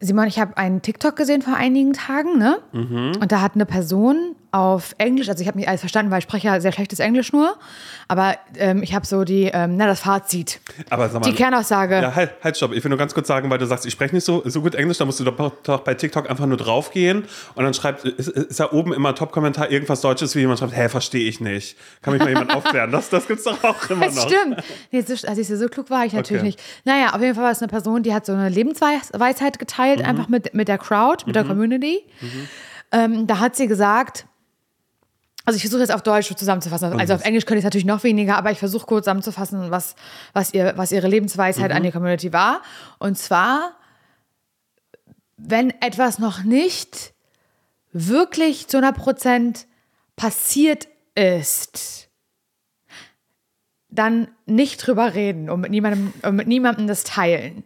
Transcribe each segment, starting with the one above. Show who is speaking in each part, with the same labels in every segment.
Speaker 1: Simon, ich habe einen TikTok gesehen vor einigen Tagen, ne?
Speaker 2: Mhm.
Speaker 1: Und da hat eine Person auf Englisch, also ich habe nicht alles verstanden, weil ich spreche ja sehr schlechtes Englisch nur, aber ähm, ich habe so die, ähm, na, das Fazit,
Speaker 2: Aber sag mal,
Speaker 1: die Kernaussage.
Speaker 2: Ja, halt, halt, stopp. Ich will nur ganz kurz sagen, weil du sagst, ich spreche nicht so, so gut Englisch, da musst du doch, doch bei TikTok einfach nur draufgehen und dann schreibt, ist, ist da oben immer Top-Kommentar irgendwas Deutsches, wie jemand schreibt, hä, verstehe ich nicht. Kann mich mal jemand aufklären? Das, das gibt's doch auch immer
Speaker 1: Das
Speaker 2: noch.
Speaker 1: stimmt. Nee, so, als ich so klug war ich natürlich
Speaker 2: Okay.
Speaker 1: nicht. Naja, auf jeden Fall war es eine Person, die hat so eine Lebensweisheit geteilt,
Speaker 2: Mhm.
Speaker 1: einfach mit, mit der Crowd, mit der Community. Ähm, da hat sie gesagt, also ich versuche jetzt auf Deutsch zusammenzufassen. Also auf Englisch könnte ich es natürlich noch weniger, aber ich versuche kurz zusammenzufassen, was, was, ihr, was ihre Lebensweisheit
Speaker 2: Mhm.
Speaker 1: an die Community war. Und zwar, wenn etwas noch nicht wirklich zu 100 Prozent passiert ist, dann nicht drüber reden und mit niemandem, und mit niemandem das teilen.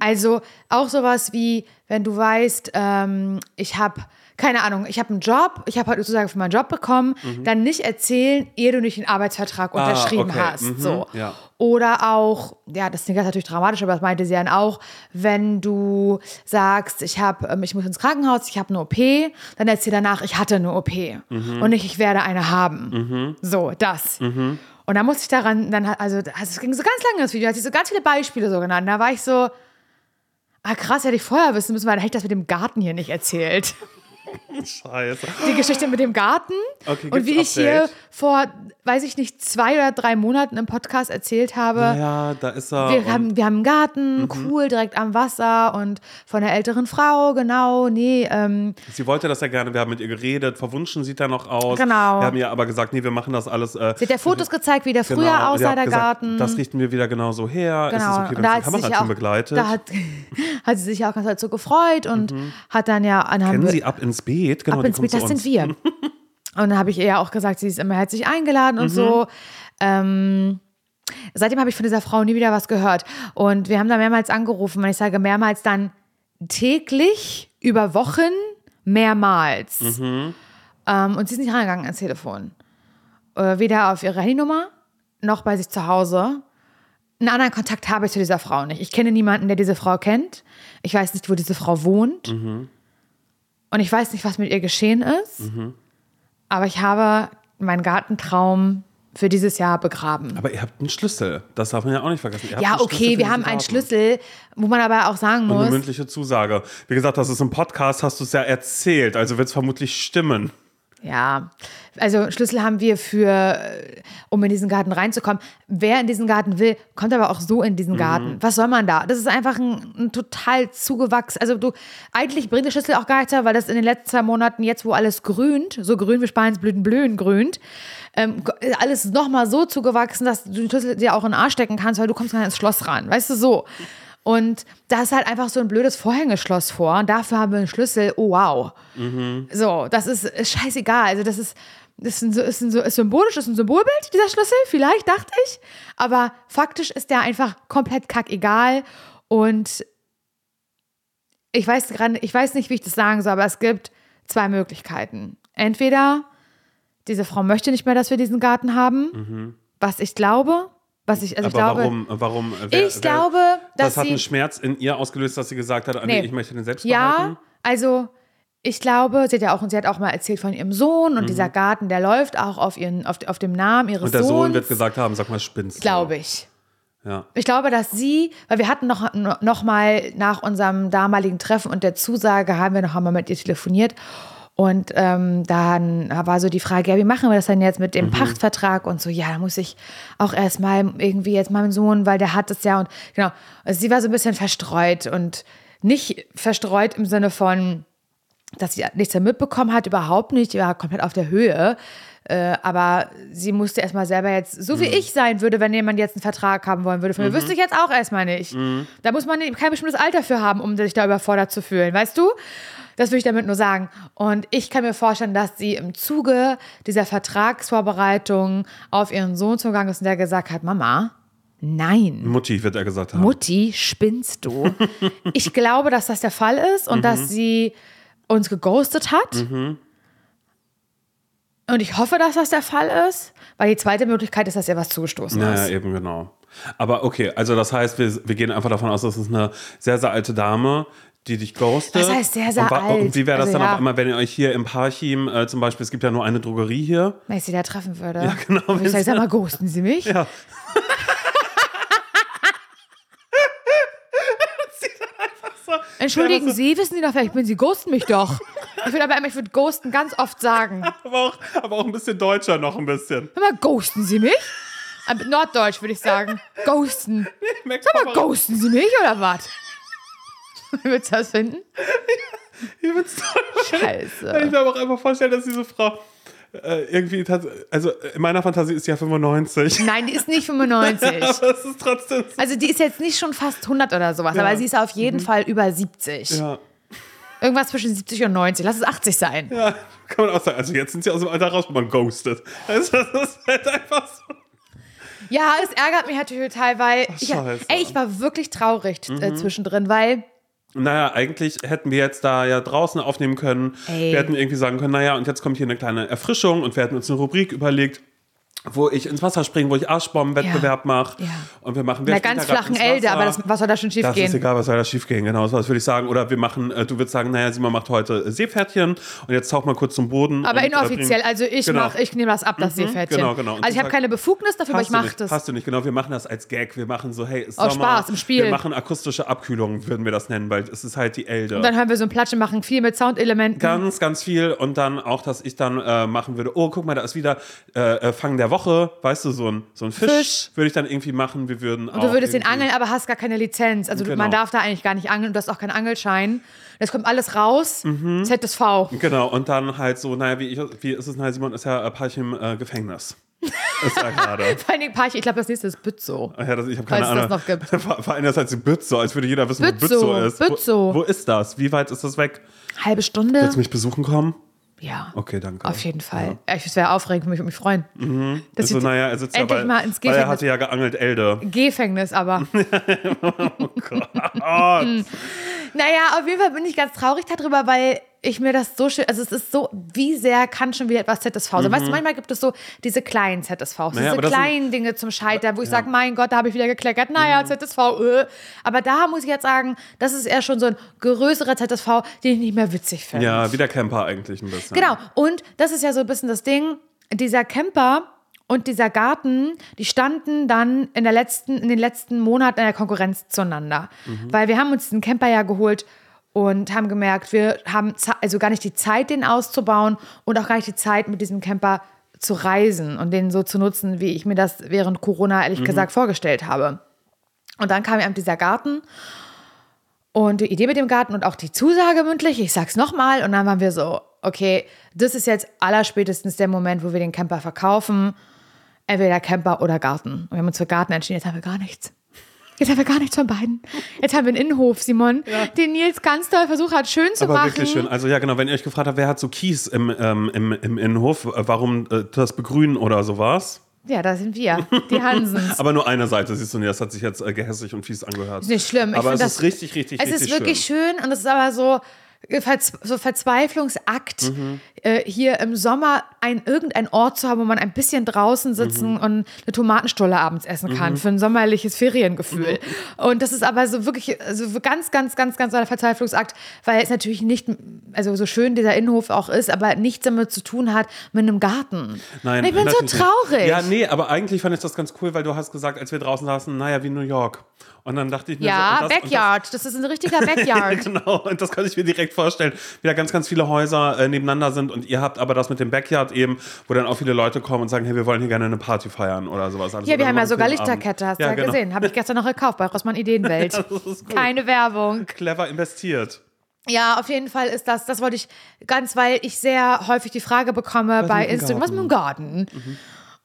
Speaker 1: Also auch sowas wie, wenn du weißt, ähm, ich habe, keine Ahnung, ich habe einen Job, ich habe heute sozusagen für meinen Job bekommen, dann nicht erzählen, ehe du nicht einen Arbeitsvertrag unterschrieben
Speaker 2: okay.
Speaker 1: hast.
Speaker 2: Mhm,
Speaker 1: So.
Speaker 2: ja.
Speaker 1: Oder auch, ja, das klingt jetzt natürlich dramatisch, aber das meinte sie dann auch, wenn du sagst, ich habe, ähm, ich muss ins Krankenhaus, ich habe eine OP, dann erzähl danach, ich hatte eine OP und nicht, ich werde eine haben. So, das. Und da musste ich daran, dann, also, also es ging so ganz lange das Video, hat sich so ganz viele Beispiele so genannt. Da war ich so, ah krass, hätte ich vorher wissen müssen, weil dann hätte ich das mit dem Garten hier nicht erzählt.
Speaker 2: Scheiße.
Speaker 1: Die Geschichte mit dem Garten
Speaker 2: Okay,
Speaker 1: und wie ich hier vor, weiß ich nicht, zwei oder drei Monaten im Podcast erzählt habe.
Speaker 2: Ja, da ist er.
Speaker 1: Wir haben, wir haben einen Garten, cool, direkt am Wasser und von einer älteren Frau, genau, nee, ähm,
Speaker 2: Sie wollte das ja gerne, wir haben mit ihr geredet, verwunschen sieht er noch aus.
Speaker 1: Genau.
Speaker 2: Wir haben ihr aber gesagt, nee, wir machen das alles. Äh,
Speaker 1: sie hat ja Fotos gezeigt, wie der früher
Speaker 2: genau. Sie
Speaker 1: aussah, der
Speaker 2: gesagt,
Speaker 1: Garten.
Speaker 2: Das richten wir wieder genauso her.
Speaker 1: Genau,
Speaker 2: Es ist okay,
Speaker 1: und
Speaker 2: wenn
Speaker 1: da
Speaker 2: es
Speaker 1: hat
Speaker 2: die
Speaker 1: sie sich
Speaker 2: Kamerateam
Speaker 1: auch,
Speaker 2: begleitet.
Speaker 1: da hat, hat sie sich auch ganz dazu gefreut und hat dann ja, haben
Speaker 2: Kennen Sie ab ins Beet? Genau,
Speaker 1: ab ins Beet, das sind wir. Und dann habe ich ihr ja auch gesagt, sie ist immer herzlich eingeladen
Speaker 2: Mhm.
Speaker 1: und so. Ähm, seitdem habe ich von dieser Frau nie wieder was gehört. Und wir haben da mehrmals angerufen. Und ich sage mehrmals dann täglich, über Wochen, mehrmals.
Speaker 2: Mhm.
Speaker 1: Ähm, und sie ist nicht rangegangen ans Telefon. Äh, weder auf ihre Handynummer noch bei sich zu Hause. Einen anderen Kontakt habe ich zu dieser Frau nicht. Ich kenne niemanden, der diese Frau kennt. Ich weiß nicht, wo diese Frau wohnt.
Speaker 2: Mhm.
Speaker 1: Und ich weiß nicht, was mit ihr geschehen ist. Aber ich habe meinen Gartentraum für dieses Jahr begraben.
Speaker 2: Aber ihr habt einen Schlüssel. Das darf man ja auch nicht vergessen.
Speaker 1: Ja, okay, wir haben einen. Schlüssel, wo man aber auch sagen
Speaker 2: Und eine
Speaker 1: muss,
Speaker 2: mündliche Zusage. Wie gesagt, das ist im Podcast, hast du es ja erzählt. Also wird es vermutlich stimmen.
Speaker 1: Ja, also Schlüssel haben wir für, äh, um in diesen Garten reinzukommen. Wer in diesen Garten will, kommt aber auch so in diesen
Speaker 2: Mhm.
Speaker 1: Garten. Was soll man da? Das ist einfach ein, ein total zugewachsen. Also du, eigentlich bringt der Schlüssel auch gar nichts, weil das in den letzten zwei Monaten, jetzt wo alles grünt, so grün wie Spaniensblüten blühen, grünt, ähm, alles nochmal so zugewachsen, dass du den Schlüssel dir auch in den Arsch stecken kannst, weil du kommst gar nicht ins Schloss ran. Weißt du, so. Und da ist halt einfach so ein blödes Vorhängeschloss vor. Und dafür haben wir einen Schlüssel. Oh, wow. So, das ist, ist scheißegal. Also, das ist, das ist, ein, ist, ein, ist symbolisch, ist ein Symbolbild, dieser Schlüssel, vielleicht, dachte ich. Aber faktisch ist der einfach komplett kackegal. Und ich weiß, gerade- ich weiß nicht, wie ich das sagen soll, aber es gibt zwei Möglichkeiten. Entweder diese Frau möchte nicht mehr, dass wir diesen Garten haben, was ich glaube. Was ich, also ich
Speaker 2: Mhm. Aber
Speaker 1: glaube,
Speaker 2: warum? warum wer,
Speaker 1: ich glaube, dass
Speaker 2: das hat
Speaker 1: sie-
Speaker 2: einen Schmerz in ihr ausgelöst, dass sie gesagt hat, ah, nee, ich möchte den selbst
Speaker 1: Ja,
Speaker 2: behalten.
Speaker 1: also ich glaube, sie hat ja auch, sie hat auch mal erzählt von ihrem Sohn und dieser Garten, der läuft auch auf, ihren, auf, auf dem Namen ihres
Speaker 2: Mhm. Und der
Speaker 1: Sohns.
Speaker 2: Sohn wird gesagt haben, sag mal, spinnst?
Speaker 1: Glaube ich.
Speaker 2: Ja.
Speaker 1: Ich glaube, dass sie, weil wir hatten noch, noch mal nach unserem damaligen Treffen und der Zusage haben wir noch einmal mit ihr telefoniert. Und ähm, dann war so die Frage, ja, wie machen wir das denn jetzt mit dem Pachtvertrag und so, ja, da muss ich auch erstmal irgendwie jetzt meinem Sohn, weil der hat es ja und genau. Also sie war so ein bisschen verstreut und nicht verstreut im Sinne von, dass sie nichts mehr mitbekommen hat, überhaupt nicht, die war komplett auf der Höhe. Äh, aber sie musste erstmal selber jetzt, so wie ich sein würde, wenn jemand jetzt einen Vertrag haben wollen würde, von mir, wüsste ich jetzt auch erstmal nicht. Da muss man kein bestimmtes Alter für haben, um sich da überfordert zu fühlen, weißt du? Das will ich damit nur sagen. Und ich kann mir vorstellen, dass sie im Zuge dieser Vertragsvorbereitung auf ihren Sohn zugegangen ist und der gesagt hat, Mama, nein.
Speaker 2: Mutti wird er gesagt haben.
Speaker 1: Mutti, spinnst du? ich glaube, dass das der Fall ist und dass sie uns geghostet hat. Und ich hoffe, dass das der Fall ist, weil die zweite Möglichkeit ist, dass ihr was zugestoßen
Speaker 2: Ja, ja,
Speaker 1: ist.
Speaker 2: eben genau. Aber okay, also das heißt, wir, wir gehen einfach davon aus, das ist eine sehr, sehr alte Dame, die dich ghostet.
Speaker 1: Das heißt sehr, sehr
Speaker 2: und,
Speaker 1: alt.
Speaker 2: Und wie wäre das
Speaker 1: Also
Speaker 2: dann
Speaker 1: ja.
Speaker 2: auf einmal, wenn ihr euch hier im Parchim, äh, zum Beispiel, es gibt ja nur eine Drogerie hier.
Speaker 1: Wenn ich sie da treffen würde.
Speaker 2: Ja, genau,
Speaker 1: Und ich
Speaker 2: wenn
Speaker 1: sage,
Speaker 2: sie-
Speaker 1: sag mal, ghosten Sie mich?
Speaker 2: Ja.
Speaker 1: Entschuldigen
Speaker 2: das-
Speaker 1: Sie, wissen Sie doch, vielleicht bin Sie, ghosten mich doch. Ich würde aber immer, ich würde ghosten ganz oft sagen.
Speaker 2: Aber auch, aber auch ein bisschen deutscher noch ein bisschen.
Speaker 1: Hör mal, ghosten Sie mich? Äh, Norddeutsch würde ich sagen. Ghosten.
Speaker 2: Merkst
Speaker 1: Sag mal, ghosten Sie mich oder was? Würdest du das finden?
Speaker 2: Ich find's toll. Ich
Speaker 1: Scheiße.
Speaker 2: kann mir auch einfach vorstellen, dass diese Frau äh, irgendwie, also in meiner Fantasie ist sie ja 95.
Speaker 1: Nein, die ist nicht 95.
Speaker 2: Aber es ist trotzdem.
Speaker 1: Also die ist jetzt nicht schon fast 100 oder sowas, aber sie ist auf jeden Fall über 70.
Speaker 2: Ja,
Speaker 1: Irgendwas zwischen 70 und 90. Lass es 80 sein.
Speaker 2: ja, kann man auch sagen. Also jetzt sind sie aus dem Alter raus, wo man ghostet. Also das ist halt einfach so.
Speaker 1: Ja, es ärgert mich natürlich total, weil ich,
Speaker 2: scheiße. Mhm.
Speaker 1: ey, ich war wirklich traurig äh, zwischendrin, weil
Speaker 2: Naja, eigentlich hätten wir jetzt da ja draußen aufnehmen können.
Speaker 1: Ey.
Speaker 2: Wir hätten irgendwie sagen können, naja, und jetzt kommt hier eine kleine Erfrischung und wir hätten uns eine Rubrik überlegt, wo ich ins Wasser springe, wo ich Arschbombenwettbewerb mache.
Speaker 1: Ja.
Speaker 2: Und wir machen wer
Speaker 1: ganz flachen Elde, aber das, was soll da schon schief
Speaker 2: Das
Speaker 1: gehen?
Speaker 2: ist egal, was soll da schief gehen, genau, das würde ich sagen. Oder wir machen, äh, du würdest sagen, naja, Simon macht heute Seepferdchen und jetzt tauch mal kurz zum Boden.
Speaker 1: Aber
Speaker 2: äh,
Speaker 1: inoffiziell, also ich
Speaker 2: Genau.
Speaker 1: mach, ich nehme das ab, das Seepferdchen.
Speaker 2: genau, genau. Und
Speaker 1: Also ich habe keine Befugnis dafür, aber ich mache das.
Speaker 2: Hast du nicht, genau. Wir machen das als Gag. Wir machen so, hey, ist
Speaker 1: Aus
Speaker 2: Sommer.
Speaker 1: Spaß, im Spiel.
Speaker 2: Wir machen akustische Abkühlung, würden wir das nennen, weil es ist halt die Elde.
Speaker 1: Und dann hören wir so ein Platsche machen, viel mit Soundelementen.
Speaker 2: Ganz, ganz viel. Und dann auch, dass ich dann äh, machen würde, oh, guck mal, da ist wieder äh, äh, Fang der Woche, weißt du, so ein, so ein Fisch,
Speaker 1: Fisch.
Speaker 2: würde ich dann irgendwie machen. Wir würden
Speaker 1: Und du würdest den angeln, aber hast gar keine Lizenz. Also du- man
Speaker 2: Genau.
Speaker 1: darf da eigentlich gar nicht angeln und du hast auch keinen Angelschein. Das kommt alles raus.
Speaker 2: Mhm.
Speaker 1: ZSV.
Speaker 2: Genau, und dann halt so, naja, wie, ich, wie ist es, naja, Simon ist ja ein paar im äh, Gefängnis. ist ja gerade.
Speaker 1: Vor allem Parche, ich glaube, das nächste ist Bützow.
Speaker 2: Ach Ja, das, ich habe keine
Speaker 1: Falls es
Speaker 2: Ahnung.
Speaker 1: das noch gibt.
Speaker 2: Vor allem das heißt Bützow, als würde jeder wissen, wo
Speaker 1: Bützow,
Speaker 2: Bützow ist.
Speaker 1: Bützow.
Speaker 2: Wo, wo ist das? Wie weit ist das weg?
Speaker 1: Halbe Stunde?
Speaker 2: Willst du mich besuchen kommen?
Speaker 1: Ja.
Speaker 2: Okay, danke.
Speaker 1: Auf jeden Fall. Ja. Ich wäre aufregend, mich, mich freuen. Dass
Speaker 2: Also, naja, er sitzt ja,
Speaker 1: endlich
Speaker 2: weil,
Speaker 1: mal ins
Speaker 2: weil er
Speaker 1: Gefängnis.
Speaker 2: hatte ja geangelt Elde.
Speaker 1: Gefängnis aber.
Speaker 2: Oh,
Speaker 1: Naja, auf jeden Fall bin ich ganz traurig darüber, weil ich mir das so schön, also es ist so, wie sehr kann schon wieder etwas ZSV sein. Weißt du, manchmal gibt es so diese kleinen ZSVs,
Speaker 2: Mhm. Naja,
Speaker 1: diese
Speaker 2: das sind-
Speaker 1: kleinen Dinge zum Scheitern, wo ich sage, mein Gott, da habe ich wieder gekleckert, naja,
Speaker 2: Mhm.
Speaker 1: ZSV, äh. Aber da muss ich jetzt sagen, das ist eher schon so ein größerer ZSV, den ich nicht mehr witzig finde.
Speaker 2: ja, wie der Camper eigentlich ein bisschen.
Speaker 1: Genau. Und das ist ja so ein bisschen das Ding, dieser Camper und dieser Garten, die standen dann in, der letzten, in den letzten Monaten in der Konkurrenz zueinander. Weil wir haben uns diesen Camper ja geholt und haben gemerkt, wir haben also gar nicht die Zeit, den auszubauen und auch gar nicht die Zeit, mit diesem Camper zu reisen und den so zu nutzen, wie ich mir das während Corona ehrlich gesagt vorgestellt habe. Und dann kam eben dieser Garten und die Idee mit dem Garten und auch die Zusage mündlich, ich sag's nochmal, und dann waren wir so, okay, das ist jetzt allerspätestens der Moment, wo wir den Camper verkaufen. Entweder Camper oder Garten. Und wir haben uns für Garten entschieden, jetzt haben wir gar nichts. Jetzt haben wir gar nichts von beiden. Jetzt haben wir einen Innenhof, Simon, den Nils ganz doll versucht hat, schön zu
Speaker 2: Aber
Speaker 1: machen.
Speaker 2: wirklich schön. Also ja, genau, wenn ihr euch gefragt habt, wer hat so Kies im, ähm, im, im Innenhof, äh, warum äh, das begrünen oder sowas?
Speaker 1: Ja, da sind wir, die Hansens.
Speaker 2: Aber nur eine Seite, siehst du, das hat sich jetzt äh, gehässig und fies angehört.
Speaker 1: Ist nicht schlimm. Ich
Speaker 2: aber es ist richtig, richtig,
Speaker 1: Es
Speaker 2: richtig
Speaker 1: ist wirklich schön. und es ist aber so, Verz so Verzweiflungsakt,
Speaker 2: Mhm.
Speaker 1: äh, hier im Sommer ein, irgendein Ort zu haben, wo man ein bisschen draußen sitzen
Speaker 2: Mhm.
Speaker 1: und eine Tomatenstulle abends essen kann, für ein sommerliches Feriengefühl.
Speaker 2: Mhm.
Speaker 1: Und das ist aber so wirklich, also ganz, ganz, ganz, ganz ein Verzweiflungsakt, weil es natürlich nicht, also so schön dieser Innenhof auch ist, aber nichts damit zu tun hat mit einem Garten.
Speaker 2: Nein,
Speaker 1: und ich bin so
Speaker 2: natürlich nicht.
Speaker 1: traurig.
Speaker 2: Ja, nee, aber eigentlich fand ich das ganz cool, weil du hast gesagt, als wir draußen saßen, naja, wie New York. Und dann dachte ich mir
Speaker 1: Ja,
Speaker 2: so, das,
Speaker 1: Backyard, das ist ein richtiger Backyard.
Speaker 2: genau, und das kann ich mir direkt vorstellen, wie da ganz, ganz viele Häuser äh, nebeneinander sind und ihr habt aber das mit dem Backyard eben, wo dann auch viele Leute kommen und sagen, hey, wir wollen hier gerne eine Party feiern oder sowas. Also
Speaker 1: Ja, wir haben ja sogar. Lichterkette, hast du
Speaker 2: ja,
Speaker 1: ja,
Speaker 2: genau.
Speaker 1: gesehen. Habe ich gestern noch gekauft bei Rossmann Ideenwelt.
Speaker 2: Das gut.
Speaker 1: Keine Werbung.
Speaker 2: Clever investiert.
Speaker 1: Ja, auf jeden Fall ist das, das wollte ich ganz, weil ich sehr häufig die Frage bekomme bei
Speaker 2: mit dem
Speaker 1: Instagram, was mit dem Garten?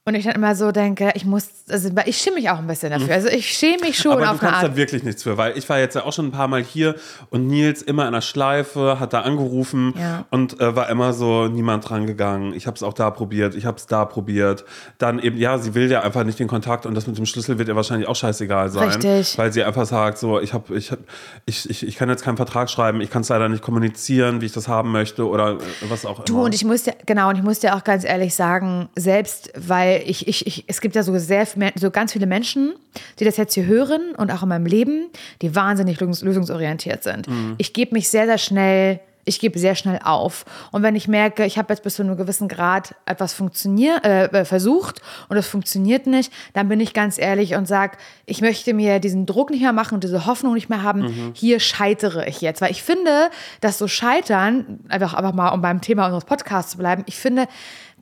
Speaker 1: Und ich dann immer so denke, ich muss, also ich schäme mich auch ein bisschen dafür. Also ich schäme mich schon
Speaker 2: Aber du
Speaker 1: auf eine
Speaker 2: kannst da wirklich nichts für, weil ich war jetzt ja auch schon ein paar Mal hier und Nils immer in der Schleife, hat da angerufen
Speaker 1: Ja.
Speaker 2: und äh, war immer so niemand dran gegangen. Ich habe es auch da probiert, ich habe es da probiert. Dann eben, ja, sie will ja einfach nicht den Kontakt und das mit dem Schlüssel wird ihr wahrscheinlich auch scheißegal sein.
Speaker 1: Richtig.
Speaker 2: Weil sie einfach sagt, so, ich, hab, ich, hab, ich, ich, ich kann jetzt keinen Vertrag schreiben, ich kann es leider nicht kommunizieren, wie ich das haben möchte oder äh, was auch
Speaker 1: Du,
Speaker 2: immer.
Speaker 1: und ich muss dir, genau, und ich muss dir auch ganz ehrlich sagen, selbst weil weil ich, ich, ich, es gibt ja so sehr so ganz viele Menschen, die das jetzt hier hören und auch in meinem Leben, die wahnsinnig lösungsorientiert sind. Mhm. Ich gebe mich sehr, sehr schnell ich gebe sehr schnell auf. Und wenn ich merke, ich habe jetzt bis zu einem gewissen Grad etwas funktioniert, äh, äh, versucht und es funktioniert nicht, dann bin ich ganz ehrlich und sage, ich möchte mir diesen Druck nicht mehr machen und diese Hoffnung nicht mehr haben, mhm. hier scheitere ich jetzt. Weil ich finde, dass so Scheitern, einfach, einfach mal, um beim Thema unseres Podcasts zu bleiben, ich finde,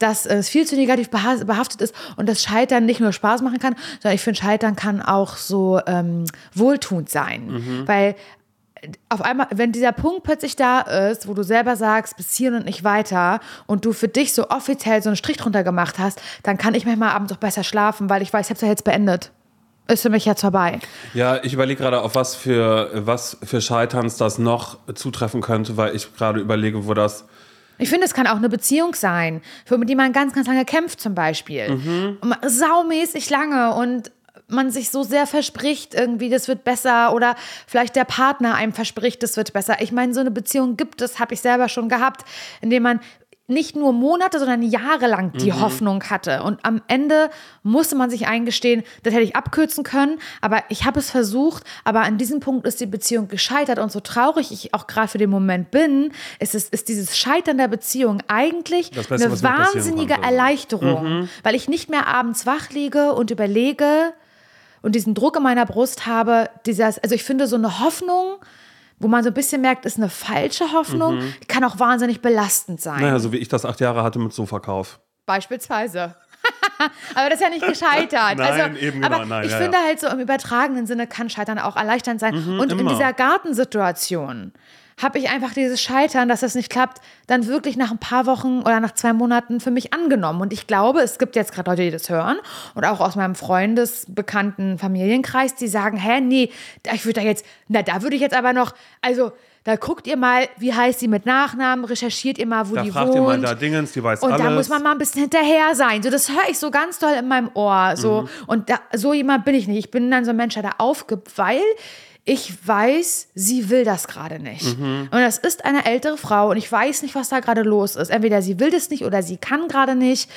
Speaker 1: dass es viel zu negativ behaftet ist und das Scheitern nicht nur Spaß machen kann, sondern ich finde, Scheitern kann auch so ähm, wohltuend sein. Mhm. Weil auf einmal, wenn dieser Punkt plötzlich da ist, wo du selber sagst, bis hier und nicht weiter und du für dich so offiziell so einen Strich drunter gemacht hast, dann kann ich manchmal abends auch besser schlafen, weil ich weiß, ich habe es ja jetzt beendet. Ist für mich jetzt vorbei.
Speaker 2: Ja, ich überlege gerade, auf was für, was für Scheiterns das noch zutreffen könnte, weil ich gerade überlege, wo das.
Speaker 1: Ich finde, es kann auch eine Beziehung sein, für die man ganz, ganz lange kämpft, zum Beispiel. Mhm. Saumäßig lange und man sich so sehr verspricht, irgendwie, das wird besser oder vielleicht der Partner einem verspricht, das wird besser. Ich meine, so eine Beziehung gibt es, habe ich selber schon gehabt, indem man nicht nur Monate, sondern jahrelang die mhm. Hoffnung hatte. Und am Ende musste man sich eingestehen, das hätte ich abkürzen können, aber ich habe es versucht. Aber an diesem Punkt ist die Beziehung gescheitert. Und so traurig ich auch gerade für den Moment bin, ist, es, ist dieses Scheitern der Beziehung eigentlich Beste, eine wahnsinnige Erleichterung, mhm. weil ich nicht mehr abends wach liege und überlege, und diesen Druck in meiner Brust habe, dieses, also ich finde so eine Hoffnung, wo man so ein bisschen merkt, ist eine falsche Hoffnung, mhm. kann auch wahnsinnig belastend sein.
Speaker 2: Naja, so wie ich das acht Jahre hatte mit Sofakauf.
Speaker 1: Beispielsweise. aber das ist ja nicht gescheitert.
Speaker 2: nein, also, eben genau,
Speaker 1: aber
Speaker 2: nein,
Speaker 1: ich
Speaker 2: ja,
Speaker 1: finde
Speaker 2: ja.
Speaker 1: halt so im übertragenen Sinne kann Scheitern auch erleichternd sein. Mhm, und immer. in dieser Gartensituation habe ich einfach dieses Scheitern, dass das nicht klappt, dann wirklich nach ein paar Wochen oder nach zwei Monaten für mich angenommen. Und ich glaube, es gibt jetzt gerade Leute, die das hören und auch aus meinem freundesbekannten Familienkreis, die sagen, hä, nee, ich würde da jetzt, na, da würde ich jetzt aber noch, also da guckt ihr mal, wie heißt sie mit Nachnamen, recherchiert ihr mal, wo
Speaker 2: da
Speaker 1: die
Speaker 2: fragt
Speaker 1: wohnt.
Speaker 2: ihr mal da Dingens, die weiß
Speaker 1: und
Speaker 2: alles.
Speaker 1: da muss man mal ein bisschen hinterher sein. So, das höre ich so ganz doll in meinem Ohr. So. Mhm. Und da, so jemand bin ich nicht. Ich bin dann so ein Mensch, der da aufgibt, weil ich weiß, sie will das gerade nicht. Mhm. Und das ist eine ältere Frau und ich weiß nicht, was da gerade los ist. Entweder sie will das nicht oder sie kann gerade nicht.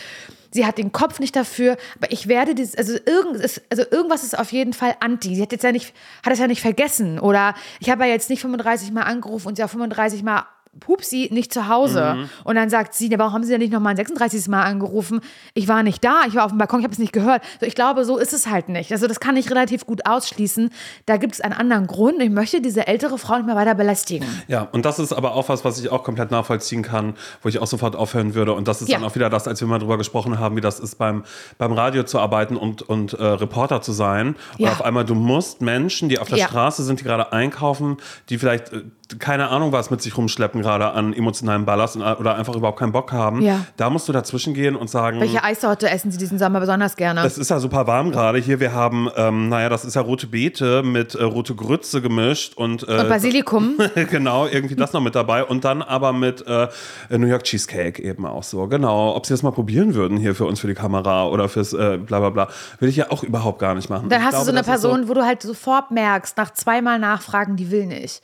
Speaker 1: Sie hat den Kopf nicht dafür, aber ich werde dieses, also, irgend, also irgendwas ist auf jeden Fall anti. Sie hat jetzt ja nicht, hat es ja nicht vergessen. Oder ich habe ja jetzt nicht 35 Mal angerufen und sie auch 35 Mal Pupsi nicht zu Hause. Mhm. Und dann sagt sie, warum haben sie denn nicht nochmal ein 36. Mal angerufen? Ich war nicht da, ich war auf dem Balkon, ich habe es nicht gehört. So, ich glaube, so ist es halt nicht. Also das kann ich relativ gut ausschließen. Da gibt es einen anderen Grund. Ich möchte diese ältere Frau nicht mehr weiter belästigen.
Speaker 2: Ja, und das ist aber auch was, was ich auch komplett nachvollziehen kann, wo ich auch sofort aufhören würde. Und das ist ja. dann auch wieder das, als wir mal drüber gesprochen haben, wie das ist, beim, beim Radio zu arbeiten und, und äh, Reporter zu sein. Und ja. auf einmal, du musst Menschen, die auf der ja. Straße sind, die gerade einkaufen, die vielleicht äh, keine Ahnung was mit sich rumschleppen gerade an emotionalen Ballast oder einfach überhaupt keinen Bock haben, ja. da musst du dazwischen gehen und sagen.
Speaker 1: Welche Eissorte essen Sie diesen Sommer besonders gerne?
Speaker 2: Das ist ja super warm gerade. Hier, wir haben, ähm, naja, das ist ja rote Beete mit äh, rote Grütze gemischt und, äh,
Speaker 1: und Basilikum.
Speaker 2: genau, irgendwie das noch mit dabei. Und dann aber mit äh, New York Cheesecake eben auch so. Genau. Ob Sie das mal probieren würden hier für uns für die Kamera oder fürs äh, bla bla bla, will ich ja auch überhaupt gar nicht machen.
Speaker 1: Dann ich hast glaube, du so eine Person, so wo du halt sofort merkst, nach zweimal Nachfragen, die will nicht.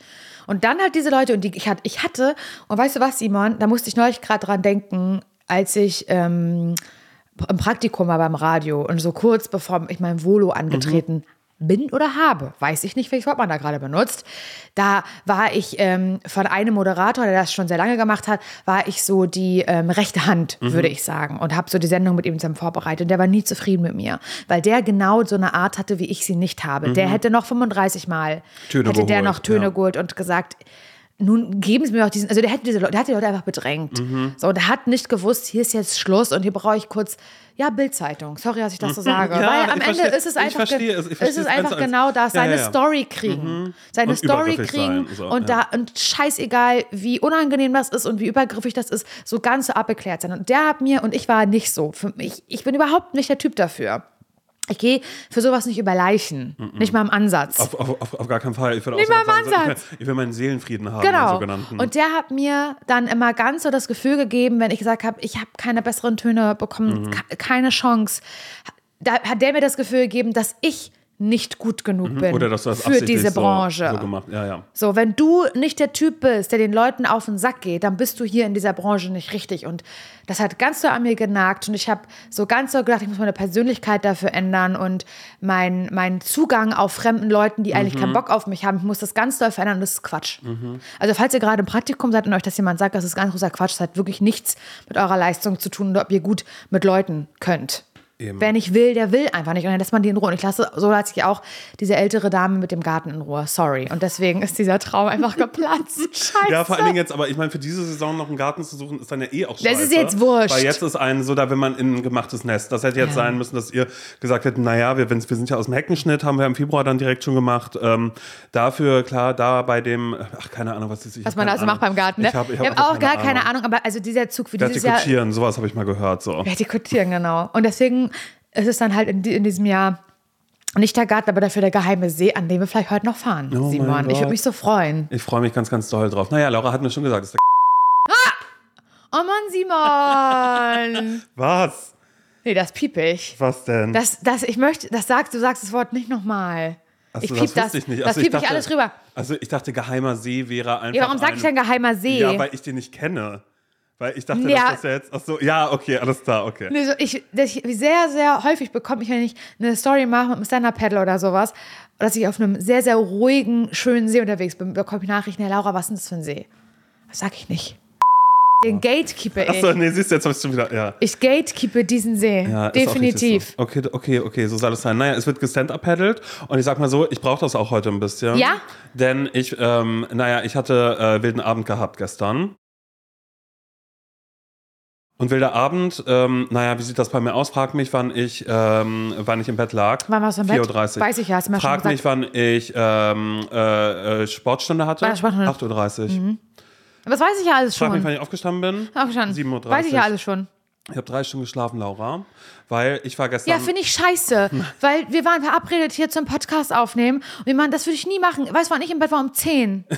Speaker 1: Und dann halt diese Leute, und die ich hatte, ich hatte, und weißt du was, Simon, da musste ich neulich gerade dran denken, als ich ähm, im Praktikum war beim Radio und so kurz bevor ich mein Volo angetreten mhm bin oder habe, weiß ich nicht, welches Wort man da gerade benutzt. Da war ich ähm, von einem Moderator, der das schon sehr lange gemacht hat, war ich so die ähm, rechte Hand, mhm. würde ich sagen, und habe so die Sendung mit ihm zusammen vorbereitet. Und der war nie zufrieden mit mir, weil der genau so eine Art hatte, wie ich sie nicht habe. Mhm. Der hätte noch 35 Mal, Töne hätte der noch Töne ja. geholt und gesagt, nun geben Sie mir doch diesen, also der, hätte diese, der hat die Leute einfach bedrängt. Mhm. So, der hat nicht gewusst, hier ist jetzt Schluss und hier brauche ich kurz ja, Bildzeitung. Sorry, dass ich das so sage. ja, Weil am Ende verstehe, ist es einfach, verstehe, ist es einfach genau das, seine ja, ja, Story kriegen. Mhm. Seine und Story kriegen so, und da und scheißegal, wie unangenehm das ist und wie übergriffig das ist, so ganz so abgeklärt sein. Und der hat mir, und ich war nicht so, für mich, ich bin überhaupt nicht der Typ dafür. Ich gehe für sowas nicht über Leichen. Mm -mm. Nicht mal im Ansatz.
Speaker 2: Auf, auf, auf, auf gar keinen Fall. Ich
Speaker 1: will nicht mal im
Speaker 2: sagen,
Speaker 1: Ansatz.
Speaker 2: Ich will, ich will, meinen Seelenfrieden haben.
Speaker 1: Genau. Und der hat mir dann immer ganz so das Gefühl gegeben, wenn ich gesagt habe, ich habe keine besseren Töne bekommen, mhm. keine Chance. Da hat der mir das Gefühl gegeben, dass ich nicht gut genug bin
Speaker 2: Mhm. Oder dass du das
Speaker 1: für diese
Speaker 2: so,
Speaker 1: Branche.
Speaker 2: so gemacht. Ja, ja.
Speaker 1: So, wenn du nicht der Typ bist, der den Leuten auf den Sack geht, dann bist du hier in dieser Branche nicht richtig. Und das hat ganz so an mir genagt. Und ich habe so ganz so gedacht, ich muss meine Persönlichkeit dafür ändern und mein, mein Zugang auf fremden Leuten, die eigentlich
Speaker 2: Mhm.
Speaker 1: keinen Bock auf mich haben, ich muss das ganz doll verändern. Und das ist Quatsch. Also, falls ihr gerade im Praktikum seid und euch das jemand sagt, das ist ganz großer Quatsch, das hat wirklich nichts mit eurer Leistung zu tun oder ob ihr gut mit Leuten könnt.
Speaker 2: Eben.
Speaker 1: Wer nicht will, der will einfach nicht. Und dann lässt man die in Ruhe. Und ich lasse, so lasse ich auch diese ältere Dame mit dem Garten in Ruhe. Sorry. Und deswegen ist dieser Traum einfach geplatzt. Scheiße.
Speaker 2: Ja, vor allen Dingen jetzt, aber ich meine, für diese Saison noch einen Garten zu suchen, ist dann ja eh auch scheiße.
Speaker 1: Das ist jetzt wurscht.
Speaker 2: Weil jetzt ist ein so, da will man in ein gemachtes Nest. Das hätte jetzt
Speaker 1: Ja.
Speaker 2: sein müssen, dass ihr gesagt hättet, naja, wir, wir sind ja aus dem Heckenschnitt, haben wir im Februar dann direkt schon gemacht. Ähm, dafür, klar, da bei dem, ach, keine Ahnung, was ist ich
Speaker 1: Was
Speaker 2: hab
Speaker 1: man also macht
Speaker 2: Ahnung.
Speaker 1: beim Garten. Ne?
Speaker 2: Ich habe hab
Speaker 1: haben auch
Speaker 2: einfach
Speaker 1: gar keine Ahnung, aber also dieser Zug für dieses Jahr.
Speaker 2: Sowas habe ich mal gehört. So.
Speaker 1: Vertikutieren, genau. Und deswegen ist es dann halt in, in diesem Jahr nicht der Garten, aber dafür der geheime See, an dem wir vielleicht heute noch fahren,
Speaker 2: Oh
Speaker 1: Simon. Ich würde mich so freuen.
Speaker 2: Ich freue mich ganz, ganz doll drauf. Naja, Laura hat mir schon gesagt, das ist der
Speaker 1: Oh Mann, Simon!
Speaker 2: Was?
Speaker 1: nee, das piep ich.
Speaker 2: Was denn?
Speaker 1: Das, das, ich möchte, das sagst, du sagst das Wort nicht nochmal.
Speaker 2: Ach
Speaker 1: ich piep
Speaker 2: das
Speaker 1: das,
Speaker 2: ich nicht.
Speaker 1: das
Speaker 2: Achso,
Speaker 1: piep ich
Speaker 2: dachte-
Speaker 1: alles rüber.
Speaker 2: Also ich dachte, geheimer See wäre einfach
Speaker 1: Ja, warum sag ich
Speaker 2: ein-
Speaker 1: denn geheimer See?
Speaker 2: Ja, weil ich den nicht kenne. Weil ich dachte,
Speaker 1: Ja.
Speaker 2: das jetzt. Ach so, ja, okay, alles klar, okay.
Speaker 1: Nee, so ich, ich sehr, sehr häufig bekomme ich, wenn ich eine Story mache mit einem Stand-Up-Paddle oder sowas, dass ich auf einem sehr, sehr ruhigen, schönen See unterwegs bin, bekomme ich Nachrichten, Herr Laura, was ist denn das für ein See? Das sag ich nicht. Den gatekeeper ich.
Speaker 2: Achso, nee, siehst du, jetzt habe ich schon wieder. Ja.
Speaker 1: Ich gatekeepe diesen See.
Speaker 2: Ja, ist
Speaker 1: Definitiv.
Speaker 2: So. Okay, okay, okay, so soll es sein. Naja, es wird gestand-up-paddelt und ich sag mal so, ich brauche das auch heute ein bisschen.
Speaker 1: Ja?
Speaker 2: Denn ich, ähm, naja, ich hatte äh, wilden Abend gehabt gestern. Und wilder Abend, ähm, naja, wie sieht das bei mir aus? Frag mich, wann ich, ähm, wann ich im Bett lag.
Speaker 1: Wann warst du im Bett?
Speaker 2: 4.30 Uhr.
Speaker 1: Weiß ich ja, hast du mir schon
Speaker 2: Frag
Speaker 1: gesagt.
Speaker 2: mich, wann ich ähm, äh, äh, Sportstunde hatte.
Speaker 1: Wann Sportstunde?
Speaker 2: 8.30 Uhr.
Speaker 1: Aber das weiß ich ja alles
Speaker 2: Frag mich,
Speaker 1: schon.
Speaker 2: wann ich aufgestanden bin.
Speaker 1: Aufgestanden.
Speaker 2: 7.30 Uhr.
Speaker 1: Weiß ich ja alles schon.
Speaker 2: Ich habe drei Stunden geschlafen, Laura, weil ich war gestern.
Speaker 1: Ja, finde ich scheiße. Weil wir waren verabredet hier zum Podcast aufnehmen. Und wir machen, das würde ich nie machen. Weißt du, wann ich im Bett war? Um 10.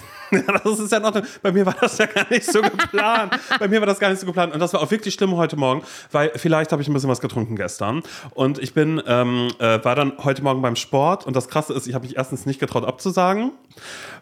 Speaker 2: Das ist ja noch, bei mir war das ja gar nicht so geplant. bei mir war das gar nicht so geplant. Und das war auch wirklich schlimm heute Morgen, weil vielleicht habe ich ein bisschen was getrunken gestern. Und ich bin, ähm, äh, war dann heute Morgen beim Sport. Und das Krasse ist, ich habe mich erstens nicht getraut abzusagen,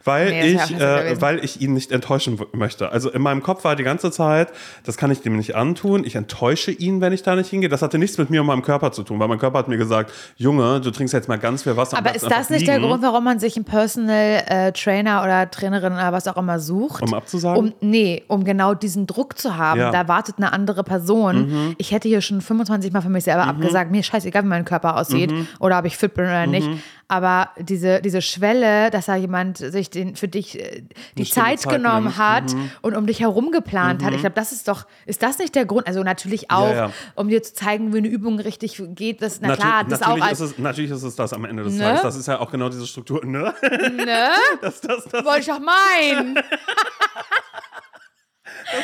Speaker 2: weil,
Speaker 1: Nee,
Speaker 2: ich, äh, weil ich ihn nicht enttäuschen möchte. Also in meinem Kopf war die ganze Zeit, das kann ich dem nicht antun. Ich enttäusche ihn, wenn ich da nicht hingehe. Das hatte nichts mit mir und meinem Körper zu tun, weil mein Körper hat mir gesagt, Junge, du trinkst jetzt mal ganz viel Wasser.
Speaker 1: Aber ist das nicht der
Speaker 2: liegen.
Speaker 1: Grund, warum man sich einen Personal äh, Trainer oder Trainerin oder was auch immer sucht?
Speaker 2: Um abzusagen?
Speaker 1: Um, nee, um genau diesen Druck zu haben.
Speaker 2: Ja. Mhm.
Speaker 1: Da wartet eine andere Person. Ich hätte hier schon 25 Mal für mich selber abgesagt. Mir scheißegal, wie mein Körper aussieht
Speaker 2: Mhm.
Speaker 1: oder ob ich fit bin oder nicht. Aber diese, diese Schwelle, dass da jemand sich den, für dich äh, die Zeit,
Speaker 2: Zeit
Speaker 1: genommen
Speaker 2: nimmt.
Speaker 1: hat und um dich herum geplant hat. Ich glaube, das ist doch, ist das nicht der Grund? Also natürlich auch,
Speaker 2: ja.
Speaker 1: um dir zu zeigen, wie eine Übung richtig geht. Das, na
Speaker 2: Natu-
Speaker 1: klar, das auch
Speaker 2: natürlich,
Speaker 1: als
Speaker 2: ist es, natürlich ist es das am Ende des
Speaker 1: Ne?
Speaker 2: Tages. Das ist ja auch genau diese Struktur. Ne?
Speaker 1: Ne?
Speaker 2: Das, das, das,
Speaker 1: Wollte ich doch meinen.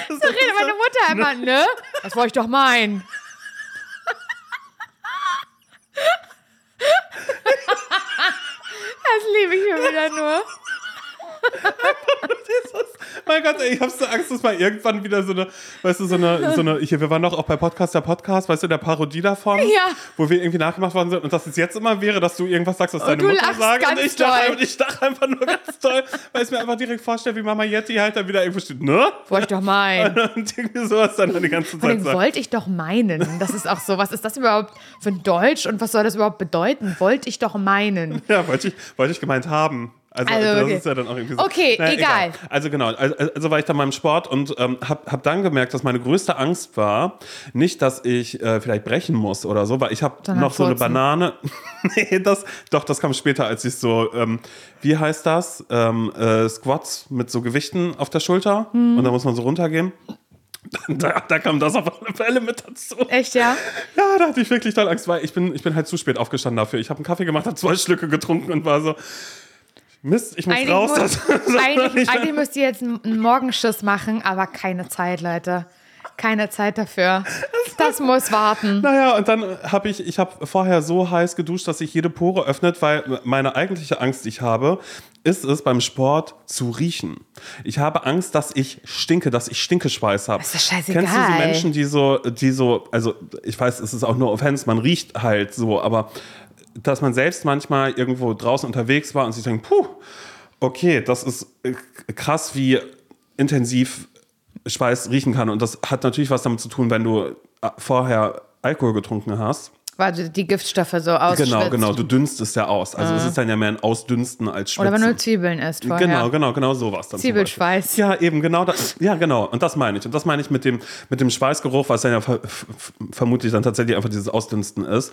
Speaker 1: so redet meine Mutter immer, ne? Das wollte ich doch meinen. Das liebe ich mir wieder nur.
Speaker 2: mein Gott, ey, ich hab so Angst, dass mal irgendwann wieder so eine, weißt du, so eine, so eine hier, wir waren doch auch bei Podcast der Podcast, weißt du, der Parodie davon,
Speaker 1: Ja.
Speaker 2: wo wir irgendwie nachgemacht worden sind und dass es jetzt immer wäre, dass du irgendwas sagst, was deine
Speaker 1: du
Speaker 2: Mutter sagt und ich dachte, und ich dachte einfach nur ganz toll, weil ich mir einfach direkt vorstelle, wie Mama Yeti halt da wieder irgendwo steht, ne?
Speaker 1: Wollte ich doch meinen.
Speaker 2: Und irgendwie sowas dann die ganze Zeit sagt.
Speaker 1: wollte ich doch meinen. Das ist auch so. Was ist das überhaupt für ein Deutsch und was soll das überhaupt bedeuten? Wollte ich doch meinen.
Speaker 2: Ja, wollte ich, wollte ich gemeint haben. Also,
Speaker 1: Also,
Speaker 2: das
Speaker 1: okay.
Speaker 2: ist ja dann auch irgendwie so.
Speaker 1: Okay, egal.
Speaker 2: Also genau, also, also war ich dann beim Sport und ähm, habe hab dann gemerkt, dass meine größte Angst war, nicht, dass ich äh, vielleicht brechen muss oder so, weil ich habe noch so eine. Banane. nee, das, doch, das kam später, als ich so, ähm, wie heißt das? Ähm, äh, Squats mit so Gewichten auf der Schulter
Speaker 1: Hm.
Speaker 2: und da muss man so runtergehen. Da, da kam das auf alle Fälle mit dazu.
Speaker 1: Echt, ja?
Speaker 2: Ja, da hatte ich wirklich dann Angst, weil ich bin, ich bin halt zu spät aufgestanden dafür. Ich habe einen Kaffee gemacht, habe zwei Schlücke getrunken und war so, Mist, ich muss
Speaker 1: Eigentlich,
Speaker 2: raus.
Speaker 1: muss,
Speaker 2: Das,
Speaker 1: eigentlich, eigentlich müsst ihr jetzt einen Morgenschuss machen, aber keine Zeit, Leute. Keine Zeit dafür. Das muss warten.
Speaker 2: naja, und dann habe ich, ich habe vorher so heiß geduscht, dass sich jede Pore öffnet, weil meine eigentliche Angst, die ich habe, ist es beim Sport zu riechen. Ich habe Angst, dass ich stinke, dass ich Stinkeschweiß habe.
Speaker 1: Das ist scheißegal.
Speaker 2: Kennst du so Menschen, die so, die so, also ich weiß, es ist auch nur Offense, man riecht halt so, aber dass man selbst manchmal irgendwo draußen unterwegs war und sich denkt, puh, okay, das ist äh, krass, wie intensiv Schweiß riechen kann. Und das hat natürlich was damit zu tun, wenn du äh, vorher Alkohol getrunken hast.
Speaker 1: Du die Giftstoffe so ausschwitzt.
Speaker 2: Genau, genau, du dünstest ja aus. Also es ist dann ja mehr ein Ausdünsten als Schwitzen.
Speaker 1: Oder wenn du Zwiebeln isst vorher.
Speaker 2: Genau, genau, genau sowas dann.
Speaker 1: Zwiebelschweiß.
Speaker 2: Ja, eben, genau das. Ja, genau. Und das meine ich. Und das meine ich mit dem, mit dem Schweißgeruch, was dann ja vermutlich dann tatsächlich einfach dieses Ausdünsten ist.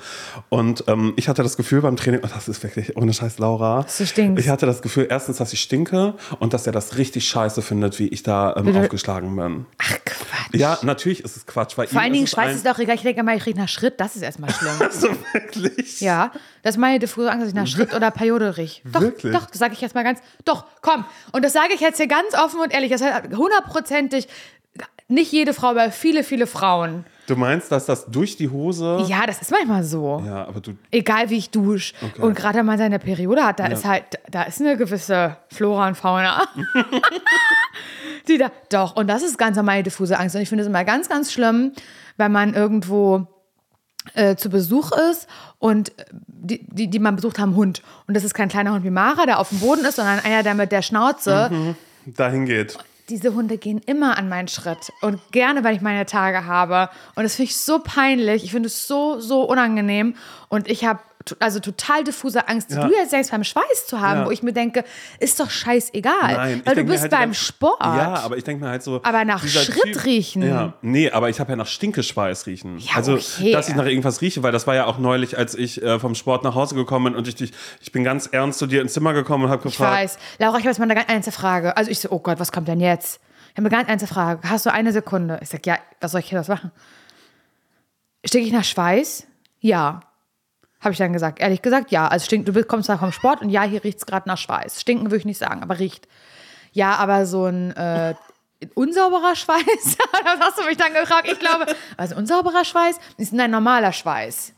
Speaker 2: Und ähm, ich hatte das Gefühl beim Training, oh, das ist wirklich ohne Scheiß, Laura.
Speaker 1: Dass du stinkst.
Speaker 2: Ich hatte das Gefühl, erstens, dass ich stinke und dass er das richtig scheiße findet, wie ich da ähm, aufgeschlagen bin.
Speaker 1: Ach Quatsch.
Speaker 2: Ja, natürlich ist es Quatsch.
Speaker 1: Vor allen Dingen Schweiß ist doch egal. Ich denke immer, ich rieche nach Schritt. Das ist erstmal schlimm.
Speaker 2: so wirklich.
Speaker 1: Ja, das ist meine diffuse Angst, dass ich nach Schritt oder Periode rieche. Doch,
Speaker 2: Wirklich?
Speaker 1: doch, das sage ich jetzt mal ganz. Doch, komm. Und das sage ich jetzt hier ganz offen und ehrlich. Das hat hundertprozentig nicht jede Frau, aber viele, viele Frauen.
Speaker 2: Du meinst, dass das durch die Hose.
Speaker 1: Ja, das ist manchmal so.
Speaker 2: Ja, aber du.
Speaker 1: Egal wie ich dusche.
Speaker 2: Okay.
Speaker 1: Und gerade wenn man seine Periode hat, da ist halt, da ist eine gewisse Flora und Fauna. Die da, doch, und das ist ganz normal diffuse Angst. Und ich finde es immer ganz, ganz schlimm, wenn man irgendwo äh, zu Besuch ist und äh, die, die, die man besucht haben, Hund. Und das ist kein kleiner Hund wie Mara, der auf dem Boden ist, sondern einer, der mit der Schnauze.
Speaker 2: dahin geht.
Speaker 1: Diese Hunde gehen immer an meinen Schritt. Und gerne, weil ich meine Tage habe. Und das finde ich so peinlich. Ich finde es so, so unangenehm. Und ich habe also total diffuse Angst, die
Speaker 2: Ja.
Speaker 1: du jetzt selbst beim Schweiß zu haben,
Speaker 2: Ja.
Speaker 1: wo ich mir denke, ist doch scheißegal.
Speaker 2: Nein, ich
Speaker 1: weil du bist
Speaker 2: halt
Speaker 1: beim Sport.
Speaker 2: Ja, aber ich denke mir halt so.
Speaker 1: Aber nach Schritt riechen.
Speaker 2: Ja, nee, aber ich habe ja nach Stinkeschweiß riechen.
Speaker 1: Ja,
Speaker 2: also,
Speaker 1: okay.
Speaker 2: dass ich nach irgendwas rieche, weil das war ja auch neulich, als ich äh, vom Sport nach Hause gekommen bin und ich dich, ich bin ganz ernst zu dir ins Zimmer gekommen und habe
Speaker 1: Ich
Speaker 2: gefragt.
Speaker 1: weiß. Laura, ich habe jetzt mal eine ganz einzige Frage. Also ich so, oh Gott, was kommt denn jetzt? Ich habe eine ganz einzige Frage. Hast du eine Sekunde? Ich sag, ja, was soll ich hier das machen? Stinke ich nach Schweiß? Ja. Habe ich dann gesagt. Ehrlich gesagt, ja. Also stinkt, du kommst da vom Sport und ja, hier riecht es gerade nach Schweiß. Stinken würde ich nicht sagen, aber riecht. Ja, aber so ein äh, unsauberer Schweiß? das hast du mich dann gefragt. Ich glaube, also unsauberer Schweiß ist ein normaler Schweiß.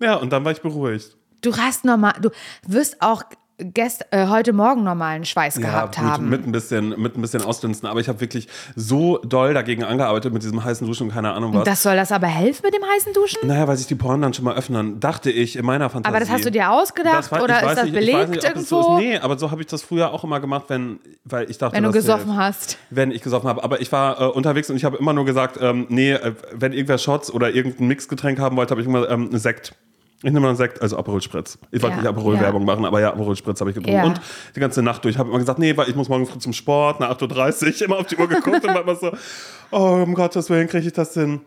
Speaker 2: Ja, und dann war ich beruhigt.
Speaker 1: Du hast normal, du wirst auch gest, äh, heute Morgen normalen Schweiß gehabt
Speaker 2: gut,
Speaker 1: haben.
Speaker 2: Mit ein bisschen, mit ein bisschen Ausdünsten. Aber ich habe wirklich so doll dagegen angearbeitet mit diesem heißen Duschen und keine Ahnung was.
Speaker 1: Das soll das aber helfen mit dem heißen Duschen?
Speaker 2: naja, weil sich die Poren dann schon mal öffnen, dachte ich in meiner Fantasie.
Speaker 1: Aber das hast du dir ausgedacht
Speaker 2: Das war-
Speaker 1: oder ist das
Speaker 2: nicht,
Speaker 1: belegt
Speaker 2: nicht, ob es so
Speaker 1: irgendwo?
Speaker 2: ist. Nee, aber so habe ich das früher auch immer gemacht, wenn, weil ich dachte,
Speaker 1: Wenn du
Speaker 2: das
Speaker 1: gesoffen
Speaker 2: hilft.
Speaker 1: hast.
Speaker 2: Wenn ich gesoffen habe. Aber ich war äh, unterwegs und ich habe immer nur gesagt, ähm, nee, äh, wenn irgendwer Shots oder irgendein Mixgetränk haben wollte, habe ich immer ähm, einen Sekt. Ich nehme mal einen Sekt, also Aperol Spritz. Ich wollte
Speaker 1: Ja,
Speaker 2: nicht Aperol-Werbung machen, aber ja, Aperol Spritz habe ich getrunken.
Speaker 1: Ja.
Speaker 2: Und die ganze Nacht durch. Ich habe immer gesagt, nee, weil ich muss morgen früh zum Sport, nach 8.30 Uhr, immer auf die Uhr geguckt und war immer so, oh, um Gottes Willen kriege ich das hin.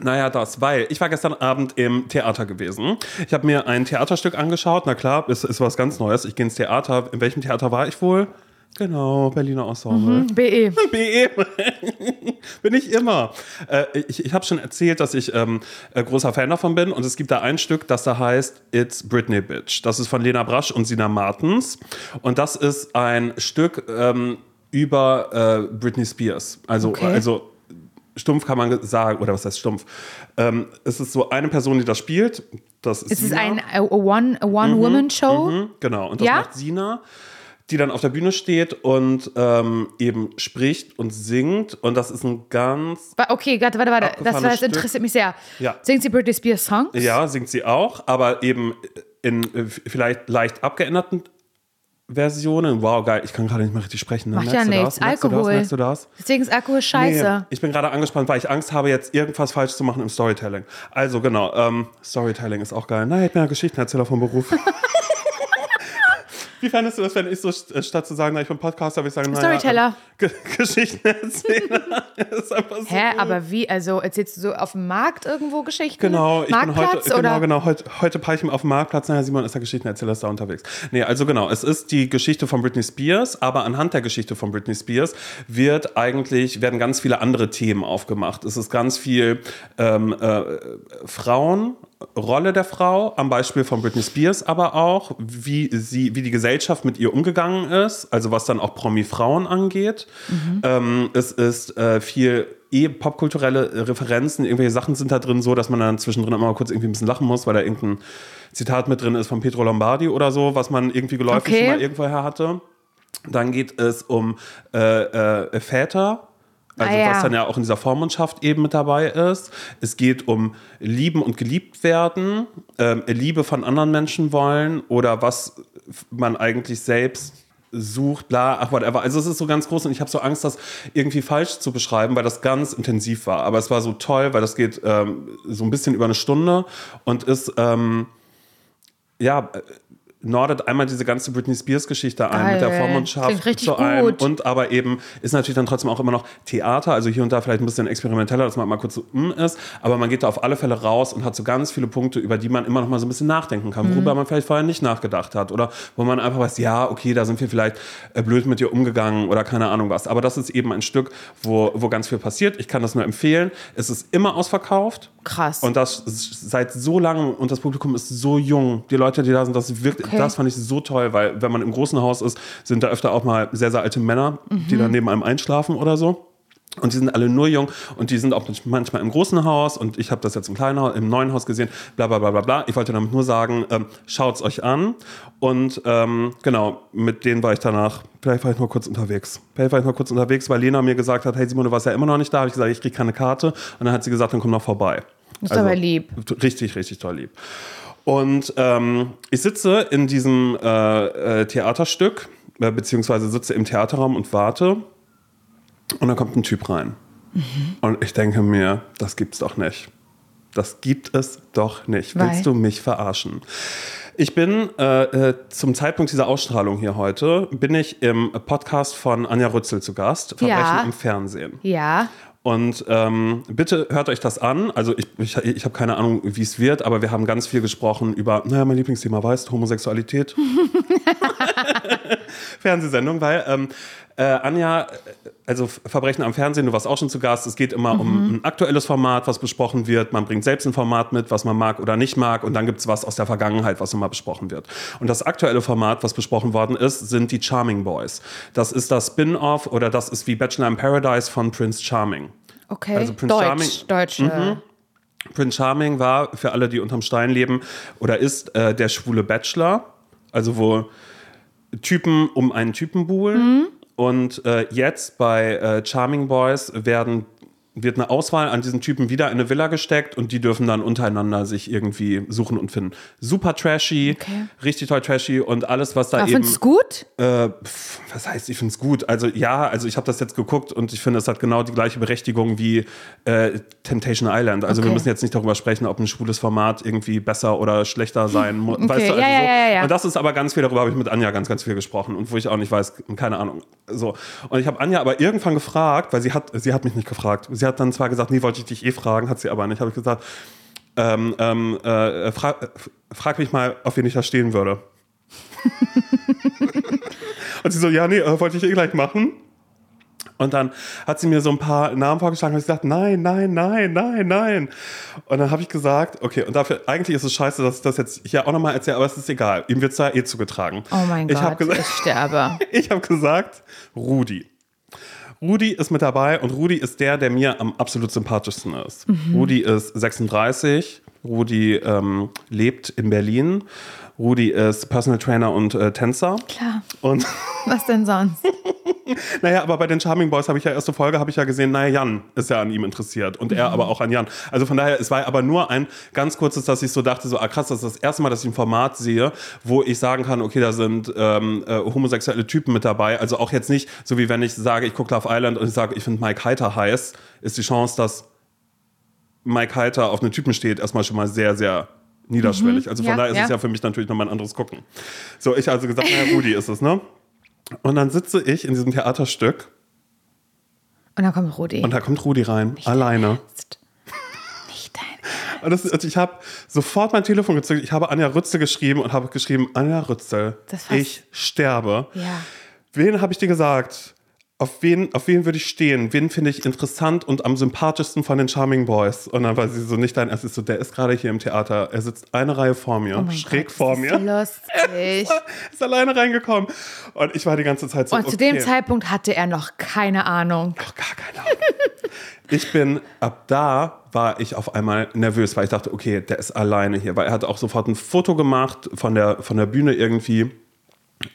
Speaker 2: Naja, das, weil ich war gestern Abend im Theater gewesen. Ich habe mir ein Theaterstück angeschaut. Na klar, es ist was ganz Neues. Ich gehe ins Theater. In welchem Theater war ich wohl? Genau, Berliner Ensemble.
Speaker 1: BE.
Speaker 2: BE. bin ich immer. Äh, ich ich habe schon erzählt, dass ich ähm, äh, großer Fan davon bin. Und es gibt da ein Stück, das da heißt It's Britney Bitch. Das ist von Lena Brasch und Sina Martens. Und das ist ein Stück ähm, über äh, Britney Spears. Also,
Speaker 1: Okay.
Speaker 2: also stumpf kann man sagen, oder was heißt stumpf? Ähm, es ist so eine Person, die das spielt. Das ist
Speaker 1: Es ist ein a One- a One-Woman-Show.
Speaker 2: Mhm, genau, und das
Speaker 1: Ja?
Speaker 2: macht Sina, die dann auf der Bühne steht und ähm, eben spricht und singt. Und das ist ein ganz,
Speaker 1: Okay, warte, warte, warte. Das, das
Speaker 2: Stück.
Speaker 1: interessiert mich sehr.
Speaker 2: Ja.
Speaker 1: Singt sie Britney Spears Songs?
Speaker 2: ja, singt sie auch, aber eben in äh, vielleicht leicht abgeänderten Versionen. Wow, geil, ich kann gerade nicht mehr richtig sprechen. Ne?
Speaker 1: Macht ja nichts. Alkohol.
Speaker 2: du das?
Speaker 1: Deswegen ist Alkohol scheiße.
Speaker 2: Nee, ich bin gerade angespannt, weil ich Angst habe, jetzt irgendwas falsch zu machen im Storytelling. Also genau, ähm, Storytelling ist auch geil. Ja Geschichtenerzähler vom Beruf. Wie fandest du das, wenn ich so st- statt zu sagen, na, ich bin Podcaster, würde ich sagen, naja,
Speaker 1: Storyteller.
Speaker 2: Ge Geschichtenerzähler. das ist einfach so
Speaker 1: Hä,
Speaker 2: gut.
Speaker 1: aber wie? Also erzählst du so auf dem Markt irgendwo Geschichten?
Speaker 2: Genau, ich bin
Speaker 1: Marktplatz
Speaker 2: heute,
Speaker 1: oder?
Speaker 2: genau, genau, heute, heute peile ich mich auf dem Marktplatz. Naja, Simon ist der Geschichtenerzähler, ist da unterwegs. Nee, also genau, es ist die Geschichte von Britney Spears, aber anhand der Geschichte von Britney Spears wird eigentlich, werden ganz viele andere Themen aufgemacht. Es ist ganz viel ähm, äh, Frauen, Rolle der Frau, am Beispiel von Britney Spears aber auch, wie sie, wie die Gesellschaft mit ihr umgegangen ist, also was dann auch Promi-Frauen angeht. Ähm, es ist äh, viel eh popkulturelle Referenzen, irgendwelche Sachen sind da drin so, dass man dann zwischendrin immer mal kurz irgendwie ein bisschen lachen muss, weil da irgendein Zitat mit drin ist von Pietro Lombardi oder so, was man irgendwie geläufig
Speaker 1: Okay.
Speaker 2: schon mal irgendwoher hatte. Dann geht es um äh, äh, Väter, Also
Speaker 1: Ah, ja.
Speaker 2: was dann ja auch in dieser Vormundschaft eben mit dabei ist. Es geht um Lieben und geliebt werden, ähm, Liebe von anderen Menschen wollen oder was man eigentlich selbst sucht, bla, ach whatever. Also es ist so ganz groß und ich habe so Angst, das irgendwie falsch zu beschreiben, weil das ganz intensiv war. Aber es war so toll, weil das geht ähm, so ein bisschen über eine Stunde und ist ähm, ja äh, nordet einmal diese ganze Britney Spears Geschichte ein mit der
Speaker 1: Geil.
Speaker 2: Vormundschaft zu einem
Speaker 1: gut.
Speaker 2: und aber eben ist natürlich dann trotzdem auch immer noch Theater, also hier und da vielleicht ein bisschen experimenteller, dass man mal kurz so mm ist, aber man geht da auf alle Fälle raus und hat so ganz viele Punkte, über die man immer noch mal so ein bisschen nachdenken kann,
Speaker 1: Mhm.
Speaker 2: worüber man vielleicht vorher nicht nachgedacht hat oder wo man einfach weiß, ja, okay, da sind wir vielleicht äh, blöd mit dir umgegangen oder keine Ahnung was, aber das ist eben ein Stück, wo, wo ganz viel passiert. Ich kann das nur empfehlen. Es ist immer ausverkauft.
Speaker 1: Krass.
Speaker 2: Und das seit so langem und das Publikum ist so jung. Die Leute, die da sind, das wirkt,
Speaker 1: Okay.
Speaker 2: Das fand ich so toll, weil wenn man im großen Haus ist, sind da öfter auch mal sehr, sehr alte Männer, die dann neben einem einschlafen oder so. Und die sind alle nur jung und die sind auch manchmal im großen Haus und ich habe das jetzt im kleinen Haus, im neuen Haus gesehen, bla bla bla bla bla. Ich wollte damit nur sagen, ähm, schaut's euch an. Und ähm, genau, mit denen war ich danach, vielleicht war ich nur kurz unterwegs. Vielleicht war ich nur kurz unterwegs, weil Lena mir gesagt hat, hey Simon, du warst ja immer noch nicht da. Habe ich gesagt, ich kriege keine Karte. Und dann hat sie gesagt, dann komm noch vorbei.
Speaker 1: Ist aber lieb.
Speaker 2: Richtig, richtig toll lieb. Und ähm, ich sitze in diesem äh, äh, Theaterstück, äh, beziehungsweise sitze im Theaterraum und warte. Und dann kommt ein Typ rein. Und ich denke mir, das gibt's doch nicht. Das gibt es doch nicht.
Speaker 1: Weil?
Speaker 2: Willst du mich verarschen? Ich bin äh, äh, zum Zeitpunkt dieser Ausstrahlung hier heute, bin ich im Podcast von Anja Rützel zu Gast, Verbrechen
Speaker 1: Ja.
Speaker 2: im Fernsehen.
Speaker 1: Ja.
Speaker 2: Und ähm, bitte hört euch das an. Also ich, ich, ich habe keine Ahnung, wie es wird, aber wir haben ganz viel gesprochen über, naja, mein Lieblingsthema weißt, Homosexualität. Fernsehsendung, weil ähm, äh, Anja, äh, also Verbrechen am Fernsehen, du warst auch schon zu Gast, es geht immer um ein aktuelles Format, was besprochen wird. Man bringt selbst ein Format mit, was man mag oder nicht mag und dann gibt es was aus der Vergangenheit, was immer besprochen wird. Und das aktuelle Format, was besprochen worden ist, sind die Charming Boys. Das ist das Spin-off oder das ist wie Bachelor in Paradise von Prince Charming.
Speaker 1: Okay.
Speaker 2: Also Prince
Speaker 1: Deutsch.
Speaker 2: Charming- Mhm.
Speaker 1: Deutsche.
Speaker 2: Prince Charming war, für alle, die unterm Stein leben, oder ist äh, der schwule Bachelor. Also wo Typen um einen Typen buhlen. Und äh, jetzt bei äh, Charming Boys werden, wird eine Auswahl an diesen Typen wieder in eine Villa gesteckt und die dürfen dann untereinander sich irgendwie suchen und finden. Super trashy,
Speaker 1: Okay.
Speaker 2: richtig toll trashy und alles, was da
Speaker 1: Aber
Speaker 2: eben.
Speaker 1: findest du gut?
Speaker 2: Äh, pf, was heißt, ich finde es gut. Also ja, also ich habe das jetzt geguckt und ich finde, es hat genau die gleiche Berechtigung wie äh, Temptation Island. Also wir
Speaker 1: Okay.
Speaker 2: müssen jetzt nicht darüber sprechen, ob ein schwules Format irgendwie besser oder schlechter sein muss. Weißt du, also
Speaker 1: ja, ja,
Speaker 2: so.
Speaker 1: ja, ja.
Speaker 2: Und das ist aber ganz viel, darüber habe ich mit Anja ganz, ganz viel gesprochen und wo ich auch nicht weiß, keine Ahnung. So. Und ich habe Anja aber irgendwann gefragt, weil sie hat, sie hat mich nicht gefragt. Sie hat dann zwar gesagt, nee, wollte ich dich eh fragen, hat sie aber nicht. Habe ich gesagt, ähm, ähm, äh, fra frag mich mal, auf wen ich da stehen würde. Und sie so, ja, nee, äh, wollte ich eh gleich machen. Und dann hat sie mir so ein paar Namen vorgeschlagen und ich gesagt, nein, nein, nein, nein, nein. Und dann habe ich gesagt, okay, und dafür, eigentlich ist es scheiße, dass ich das jetzt hier auch nochmal erzähle, aber es ist egal. Ihm wird es da eh zugetragen.
Speaker 1: Oh mein
Speaker 2: ich
Speaker 1: Gott,
Speaker 2: gesagt,
Speaker 1: ich sterbe.
Speaker 2: ich habe gesagt, Rudi. Rudi ist mit dabei und Rudi ist der, der mir am absolut sympathischsten ist.
Speaker 1: Mhm.
Speaker 2: Rudi ist 36, Rudi ähm, lebt in Berlin. Rudi ist Personal Trainer und äh, Tänzer.
Speaker 1: Klar.
Speaker 2: Und
Speaker 1: Was denn sonst?
Speaker 2: naja, aber bei den Charming Boys habe ich ja erste Folge, habe ich ja gesehen, naja, Jan ist ja an ihm interessiert und er aber auch an Jan. Also von daher, es war aber nur ein ganz kurzes, dass ich so dachte, so, ah krass, das ist das erste Mal, dass ich ein Format sehe, wo ich sagen kann, okay, da sind ähm, äh, homosexuelle Typen mit dabei. Also auch jetzt nicht, so wie wenn ich sage, ich gucke Love Island und ich sage, ich finde Mike Heiter heiß, ist die Chance, dass Mike Heiter auf einen Typen steht, erstmal schon mal sehr, sehr niederschwellig. Also von
Speaker 1: Ja,
Speaker 2: daher ist
Speaker 1: ja.
Speaker 2: es ja für mich natürlich nochmal ein anderes Gucken. So, ich also gesagt, naja, Rudi ist es, ne? Und dann sitze ich in diesem Theaterstück
Speaker 1: Und dann kommt Rudi.
Speaker 2: und da kommt Rudi rein, alleine.
Speaker 1: Nicht dein.
Speaker 2: Und, das, und ich habe sofort mein Telefon gezückt. Ich habe Anja Rützel geschrieben und habe geschrieben, Anja Rützel, ich sterbe.
Speaker 1: Ja.
Speaker 2: Wen habe ich dir gesagt? Auf wen, auf wen würde ich stehen? Wen finde ich interessant und am sympathischsten von den Charming Boys? Und dann war sie so, nicht dein Ernst, ist so, der ist gerade hier im Theater. Er sitzt eine Reihe vor mir,
Speaker 1: Oh
Speaker 2: schräg
Speaker 1: Gott,
Speaker 2: vor mir.
Speaker 1: ist lustig.
Speaker 2: Ist alleine reingekommen. Und ich war die ganze Zeit so,
Speaker 1: Und zu
Speaker 2: okay.
Speaker 1: dem Zeitpunkt hatte er noch keine Ahnung.
Speaker 2: Noch gar keine Ahnung. ich bin, ab da war ich auf einmal nervös, weil ich dachte, okay, der ist alleine hier. Weil er hat auch sofort ein Foto gemacht von der, von der Bühne irgendwie.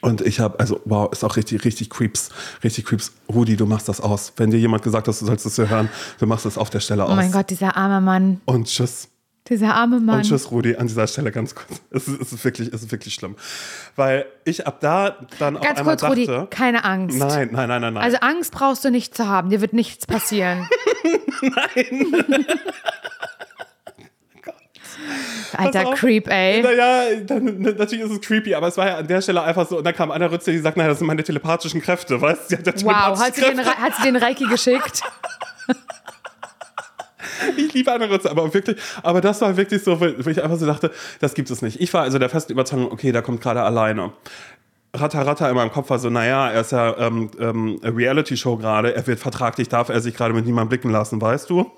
Speaker 2: Und ich habe, also wow, ist auch richtig, richtig creeps, richtig creeps. Rudi, du machst das aus. Wenn dir jemand gesagt hat, du sollst das hier hören, du machst es auf der Stelle aus.
Speaker 1: Oh mein Gott, dieser arme Mann.
Speaker 2: Und tschüss.
Speaker 1: Dieser arme Mann.
Speaker 2: Und tschüss, Rudi, an dieser Stelle ganz kurz. Es ist, es ist, wirklich, es ist wirklich schlimm. Weil ich ab da dann auf
Speaker 1: Ganz
Speaker 2: einmal
Speaker 1: kurz, Rudi,
Speaker 2: dachte,
Speaker 1: keine Angst.
Speaker 2: nein, nein, nein, nein, nein.
Speaker 1: Also Angst brauchst du nicht zu haben. Dir wird nichts passieren.
Speaker 2: nein.
Speaker 1: Alter
Speaker 2: auf.
Speaker 1: Creep, ey.
Speaker 2: Naja, natürlich ist es creepy, aber es war ja an der Stelle einfach so. Und dann kam Anna Rütze, die sagt, naja, das sind meine telepathischen Kräfte, weißt du?
Speaker 1: Wow, hat sie, den, hat sie den Reiki geschickt?
Speaker 2: Ich liebe Anna Rütze, aber wirklich, aber das war wirklich so, wo ich einfach so dachte, das gibt es nicht. Ich war also der festen Überzeugung, okay, der kommt gerade alleine. Ratter, Ratter in meinem Kopf war so, naja, er ist ja ähm, ähm, Reality-Show gerade, er wird vertraglich, darf er sich gerade mit niemandem blicken lassen, weißt du?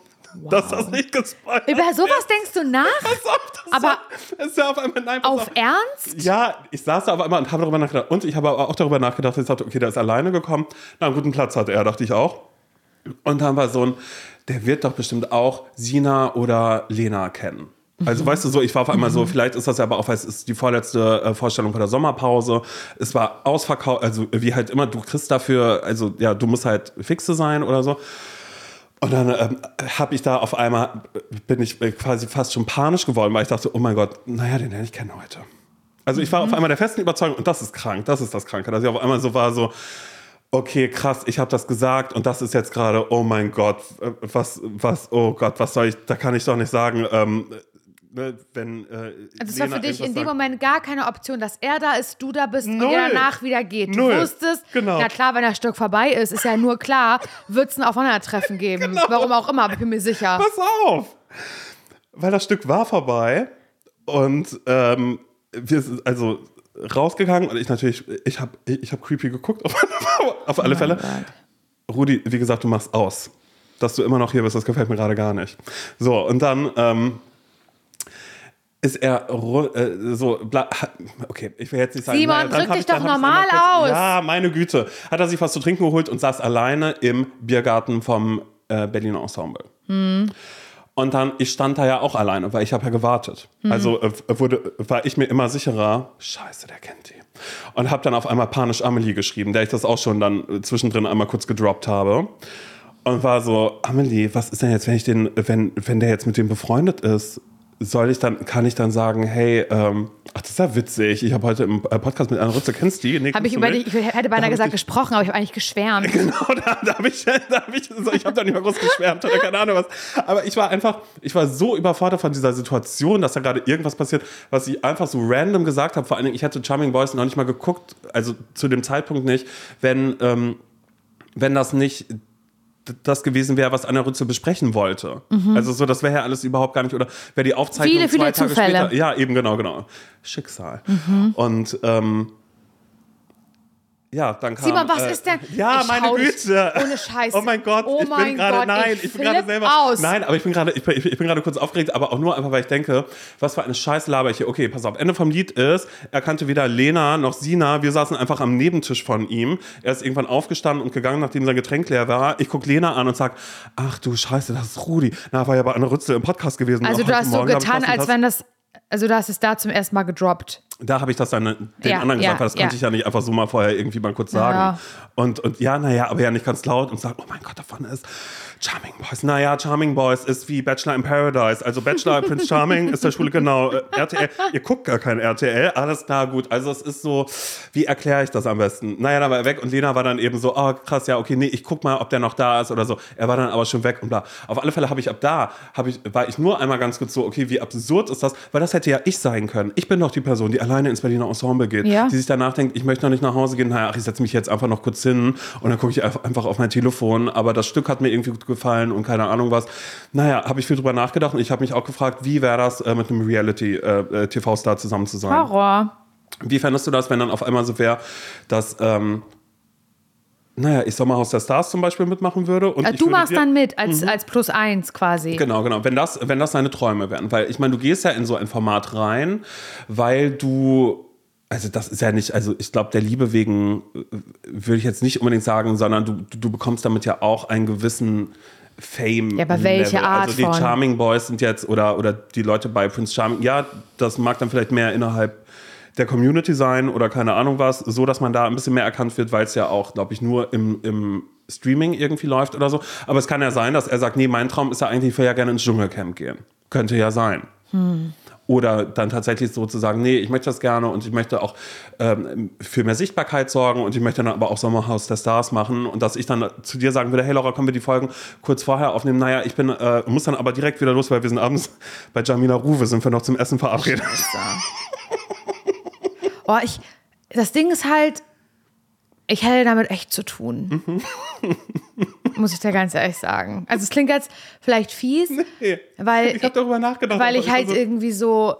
Speaker 2: Dass das nicht gespoilert
Speaker 1: Über sowas denkst du nach?
Speaker 2: Pass auf, das
Speaker 1: Aber
Speaker 2: ist ja auf einmal, nein, pass
Speaker 1: Auf Ernst?
Speaker 2: Ja, ich saß da auf einmal und habe darüber nachgedacht. Und ich habe aber auch darüber nachgedacht, dass ich dachte, okay, der ist alleine gekommen. Na, einen guten Platz hat er, dachte ich auch. Und dann war so ein, der wird doch bestimmt auch Sina oder Lena kennen. Also weißt du so, ich war auf einmal so, vielleicht ist das ja aber auch, weil es ist die vorletzte äh, Vorstellung vor der Sommerpause. Es war ausverkauft, also wie halt immer, du kriegst dafür, also ja, du musst halt fixe sein oder so. Und dann ähm, habe ich da auf einmal, bin ich quasi fast schon panisch geworden, weil ich dachte, oh mein Gott, naja, den lerne ich kennen heute. Also ich war auf einmal der festen Überzeugung, und das ist krank, das ist das Kranke, dass ich auf einmal so war, so, okay, krass, ich habe das gesagt und das ist jetzt gerade, oh mein Gott, äh, was, was, oh Gott, was soll ich, da kann ich doch nicht sagen, ähm, wenn äh,
Speaker 1: Also es war für dich in dem. Moment gar keine Option, dass er da ist, du da bist und
Speaker 2: Null.
Speaker 1: er danach wieder geht. Du
Speaker 2: Null.
Speaker 1: wusstest,
Speaker 2: Genau.
Speaker 1: na klar, wenn das Stück vorbei ist, ist ja nur klar, wird es ein Aufeinandertreffen geben.
Speaker 2: Genau.
Speaker 1: Warum auch immer, bin mir sicher.
Speaker 2: Pass auf! Weil das Stück war vorbei und ähm, wir sind also rausgegangen und ich natürlich, ich habe ich hab creepy geguckt, auf, auf alle Fälle. Rudi, wie gesagt, du machst aus. Dass du immer noch hier bist, das gefällt mir gerade gar nicht. So, und dann ähm, ist er äh, so, okay, ich will jetzt nicht sagen.
Speaker 1: Simon,
Speaker 2: naja,
Speaker 1: drück dich doch normal
Speaker 2: einmal
Speaker 1: aus.
Speaker 2: Ja, meine Güte. Hat er sich was zu trinken geholt und saß alleine im Biergarten vom äh, Berliner Ensemble. Und dann, ich stand da ja auch alleine, weil ich habe ja gewartet. Also äh, wurde, war ich mir immer sicherer, scheiße, der kennt die. Und habe dann auf einmal panisch Amelie geschrieben, der ich das auch schon dann äh, zwischendrin einmal kurz gedroppt habe. Und war so, Amelie, was ist denn jetzt, wenn ich den, wenn, wenn der jetzt mit dem befreundet ist, soll ich dann, kann ich dann sagen, hey, ähm, ach, das ist ja witzig, ich habe heute im äh, Podcast mit Anna Rütze, kennst du die? Nee,
Speaker 1: Habe ich über dich, ich hätte beinahe
Speaker 2: ich
Speaker 1: gesagt
Speaker 2: dich-
Speaker 1: gesprochen, aber ich habe eigentlich geschwärmt.
Speaker 2: Genau, da, da habe ich, da hab ich, so, ich habe da nicht mal groß geschwärmt oder keine Ahnung was. Aber ich war einfach, ich war so überfordert von dieser Situation, dass da gerade irgendwas passiert, was ich einfach so random gesagt habe. Vor allen Dingen, ich hatte Charming Boys noch nicht mal geguckt, also zu dem Zeitpunkt nicht, wenn, ähm, wenn das nicht das gewesen wäre, was Anna Rütze besprechen wollte. Also so, das wäre ja alles überhaupt gar nicht, oder wäre die Aufzeichnung
Speaker 1: Viele, viele
Speaker 2: zwei Tage
Speaker 1: Zufälle.
Speaker 2: später. Ja, eben, genau, genau. Schicksal. Und ähm, ja, dann kam...
Speaker 1: Simon, was
Speaker 2: äh,
Speaker 1: ist denn?
Speaker 2: Ja,
Speaker 1: Ich
Speaker 2: meine Güte.
Speaker 1: ohne Scheiß.
Speaker 2: Oh mein Gott,
Speaker 1: Oh
Speaker 2: ich
Speaker 1: mein
Speaker 2: bin gerade,
Speaker 1: Gott,
Speaker 2: nein,
Speaker 1: ich
Speaker 2: ich, bin gerade selber,
Speaker 1: aus.
Speaker 2: nein, aber ich bin gerade, ich, bin- ich, bin gerade kurz aufgeregt, aber auch nur einfach, weil ich denke, was für eine Scheiß laber ich hier. Okay, pass auf, Ende vom Lied ist, er kannte weder Lena noch Sina, wir saßen einfach am Nebentisch von ihm. Er ist irgendwann aufgestanden und gegangen, nachdem sein Getränk leer war. Ich gucke Lena an und sag, ach du Scheiße, das ist Rudi. Na, war ja bei Anna Rützel im Podcast gewesen.
Speaker 1: Also du hast so getan, als wenn das, also du hast es da zum ersten Mal gedroppt.
Speaker 2: da habe ich das dann den
Speaker 1: Ja,
Speaker 2: anderen
Speaker 1: ja,
Speaker 2: gesagt, weil das konnte
Speaker 1: ja.
Speaker 2: ich ja nicht einfach so mal vorher irgendwie mal kurz sagen.
Speaker 1: Ja.
Speaker 2: Und, und ja, naja, aber ja nicht ganz laut und sagt, oh mein Gott, davon ist Charming Boys. Naja, Charming Boys ist wie Bachelor in Paradise. Also Bachelor Prince Charming ist der Schule genau. Äh, RTL, ihr guckt gar kein RTL, alles klar, gut. Also es ist so, wie erkläre ich das am besten? Naja, dann war er weg und Lena war dann eben so, oh krass, ja, okay, nee, ich guck mal, ob der noch da ist oder so. Er war dann aber schon weg und bla. Auf alle Fälle habe ich ab da, habe ich, war ich nur einmal ganz kurz so, okay, wie absurd ist das? Weil das hätte ja ich sein können. Ich bin doch die Person, die alleine ins Berliner Ensemble geht,
Speaker 1: Ja.
Speaker 2: die sich danach denkt, ich möchte noch nicht nach Hause gehen, naja, ach, ich setze mich jetzt einfach noch kurz hin und dann gucke ich einfach einfach auf mein Telefon, aber das Stück hat mir irgendwie gut gefallen und keine Ahnung was. Naja, habe ich viel drüber nachgedacht und ich habe mich auch gefragt, wie wäre das, äh, mit einem Reality-TV-Star zusammen zu sein?
Speaker 1: Horror.
Speaker 2: Wie fändest du das, wenn dann auf einmal so wäre, dass, ähm, naja, ich Sommerhaus der Stars zum Beispiel mitmachen würde? Und
Speaker 1: Also du
Speaker 2: würde
Speaker 1: machst dann mit als, als Plus eins quasi.
Speaker 2: Genau, genau. Wenn das, wenn das deine Träume wären. Weil ich meine, du gehst ja in so ein Format rein, weil du. Also das ist ja nicht, also ich glaube, der Liebe wegen äh, würde ich jetzt nicht unbedingt sagen, sondern du, du bekommst damit ja auch einen gewissen Fame.
Speaker 1: Ja, aber welche
Speaker 2: Level.
Speaker 1: Art
Speaker 2: Also die
Speaker 1: von?
Speaker 2: Charming Boys sind jetzt, oder, oder die Leute bei Prince Charming, ja, das mag dann vielleicht mehr innerhalb der Community sein oder keine Ahnung was, so dass man da ein bisschen mehr erkannt wird, weil es ja auch, glaube ich, nur im, im Streaming irgendwie läuft oder so. Aber es kann ja sein, dass er sagt, nee, mein Traum ist ja eigentlich, ich will ja gerne ins Dschungelcamp gehen. Könnte ja sein. Oder dann tatsächlich sozusagen, nee, ich möchte das gerne und ich möchte auch ähm, für mehr Sichtbarkeit sorgen und ich möchte dann aber auch Sommerhaus der Stars machen und dass ich dann zu dir sagen würde, hey Laura, können wir die Folgen kurz vorher aufnehmen? Naja, ich bin, äh, muss dann aber direkt wieder los, weil wir sind abends bei Jamila Ruwe, sind wir noch zum Essen verabredet.
Speaker 1: Oh, ich, das Ding ist halt, ich hätte damit echt zu tun. Muss ich dir ganz ehrlich sagen. Also es klingt jetzt vielleicht fies,
Speaker 2: Nee,
Speaker 1: weil
Speaker 2: ich habe darüber nachgedacht.
Speaker 1: weil ich halt
Speaker 2: also-
Speaker 1: irgendwie so,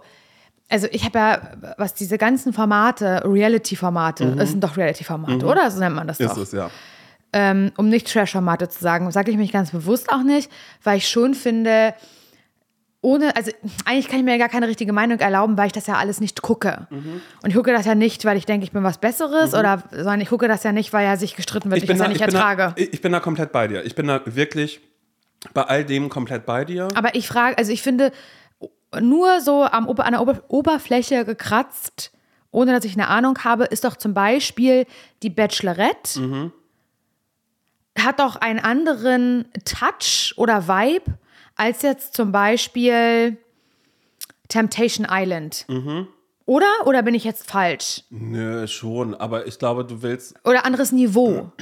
Speaker 1: also ich habe ja, was diese ganzen Formate, Reality-Formate, es sind doch Reality-Formate, oder? So nennt man das
Speaker 2: ist
Speaker 1: doch.
Speaker 2: es, ja.
Speaker 1: ähm, um nicht Trash-Formate zu sagen, sage ich mich ganz bewusst auch nicht, weil ich schon finde, ohne, also eigentlich kann ich mir gar keine richtige Meinung erlauben, weil ich das ja alles nicht gucke.
Speaker 2: Mhm.
Speaker 1: Und ich gucke das ja nicht, weil ich denke, ich bin was Besseres, oder, sondern ich gucke das ja nicht, weil ja sich gestritten wird, ich, das ja nicht
Speaker 2: ich,
Speaker 1: ertrage.
Speaker 2: da, ich bin da komplett bei dir. Ich bin da wirklich bei all dem komplett bei dir.
Speaker 1: Aber ich frage, also ich finde, nur so am, an der Ober Oberfläche gekratzt, ohne dass ich eine Ahnung habe, ist doch zum Beispiel die Bachelorette.
Speaker 2: Mhm.
Speaker 1: Hat doch einen anderen Touch oder Vibe als jetzt zum Beispiel Temptation Island.
Speaker 2: Mhm.
Speaker 1: Oder? Oder bin ich jetzt falsch?
Speaker 2: Nö, schon, aber ich glaube, du willst.
Speaker 1: Oder anderes Niveau?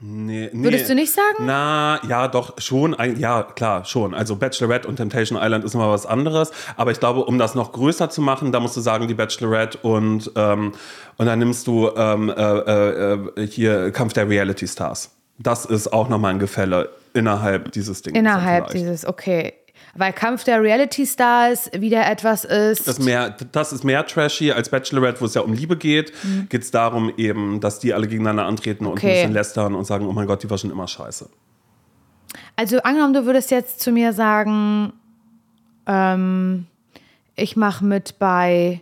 Speaker 2: Nee, nee.
Speaker 1: Würdest du nicht sagen?
Speaker 2: Na, ja, doch, schon. Ein, ja, klar, schon. Also Bachelorette und Temptation Island ist nochmal was anderes. Aber ich glaube, um das noch größer zu machen, da musst du sagen, die Bachelorette und, ähm, und dann nimmst du ähm, äh, äh, äh, hier Kampf der Reality Stars. Das ist auch nochmal ein Gefälle innerhalb dieses Dings.
Speaker 1: Innerhalb dieses, okay. Weil Kampf der Reality Stars wieder etwas ist.
Speaker 2: Das, mehr, das ist mehr trashy als Bachelorette, wo es ja um Liebe geht. Geht es darum eben, dass die alle gegeneinander antreten und ein
Speaker 1: Okay.
Speaker 2: bisschen lästern und sagen, oh mein Gott, die war schon immer scheiße.
Speaker 1: Also angenommen, du würdest jetzt zu mir sagen, ähm, ich mache mit bei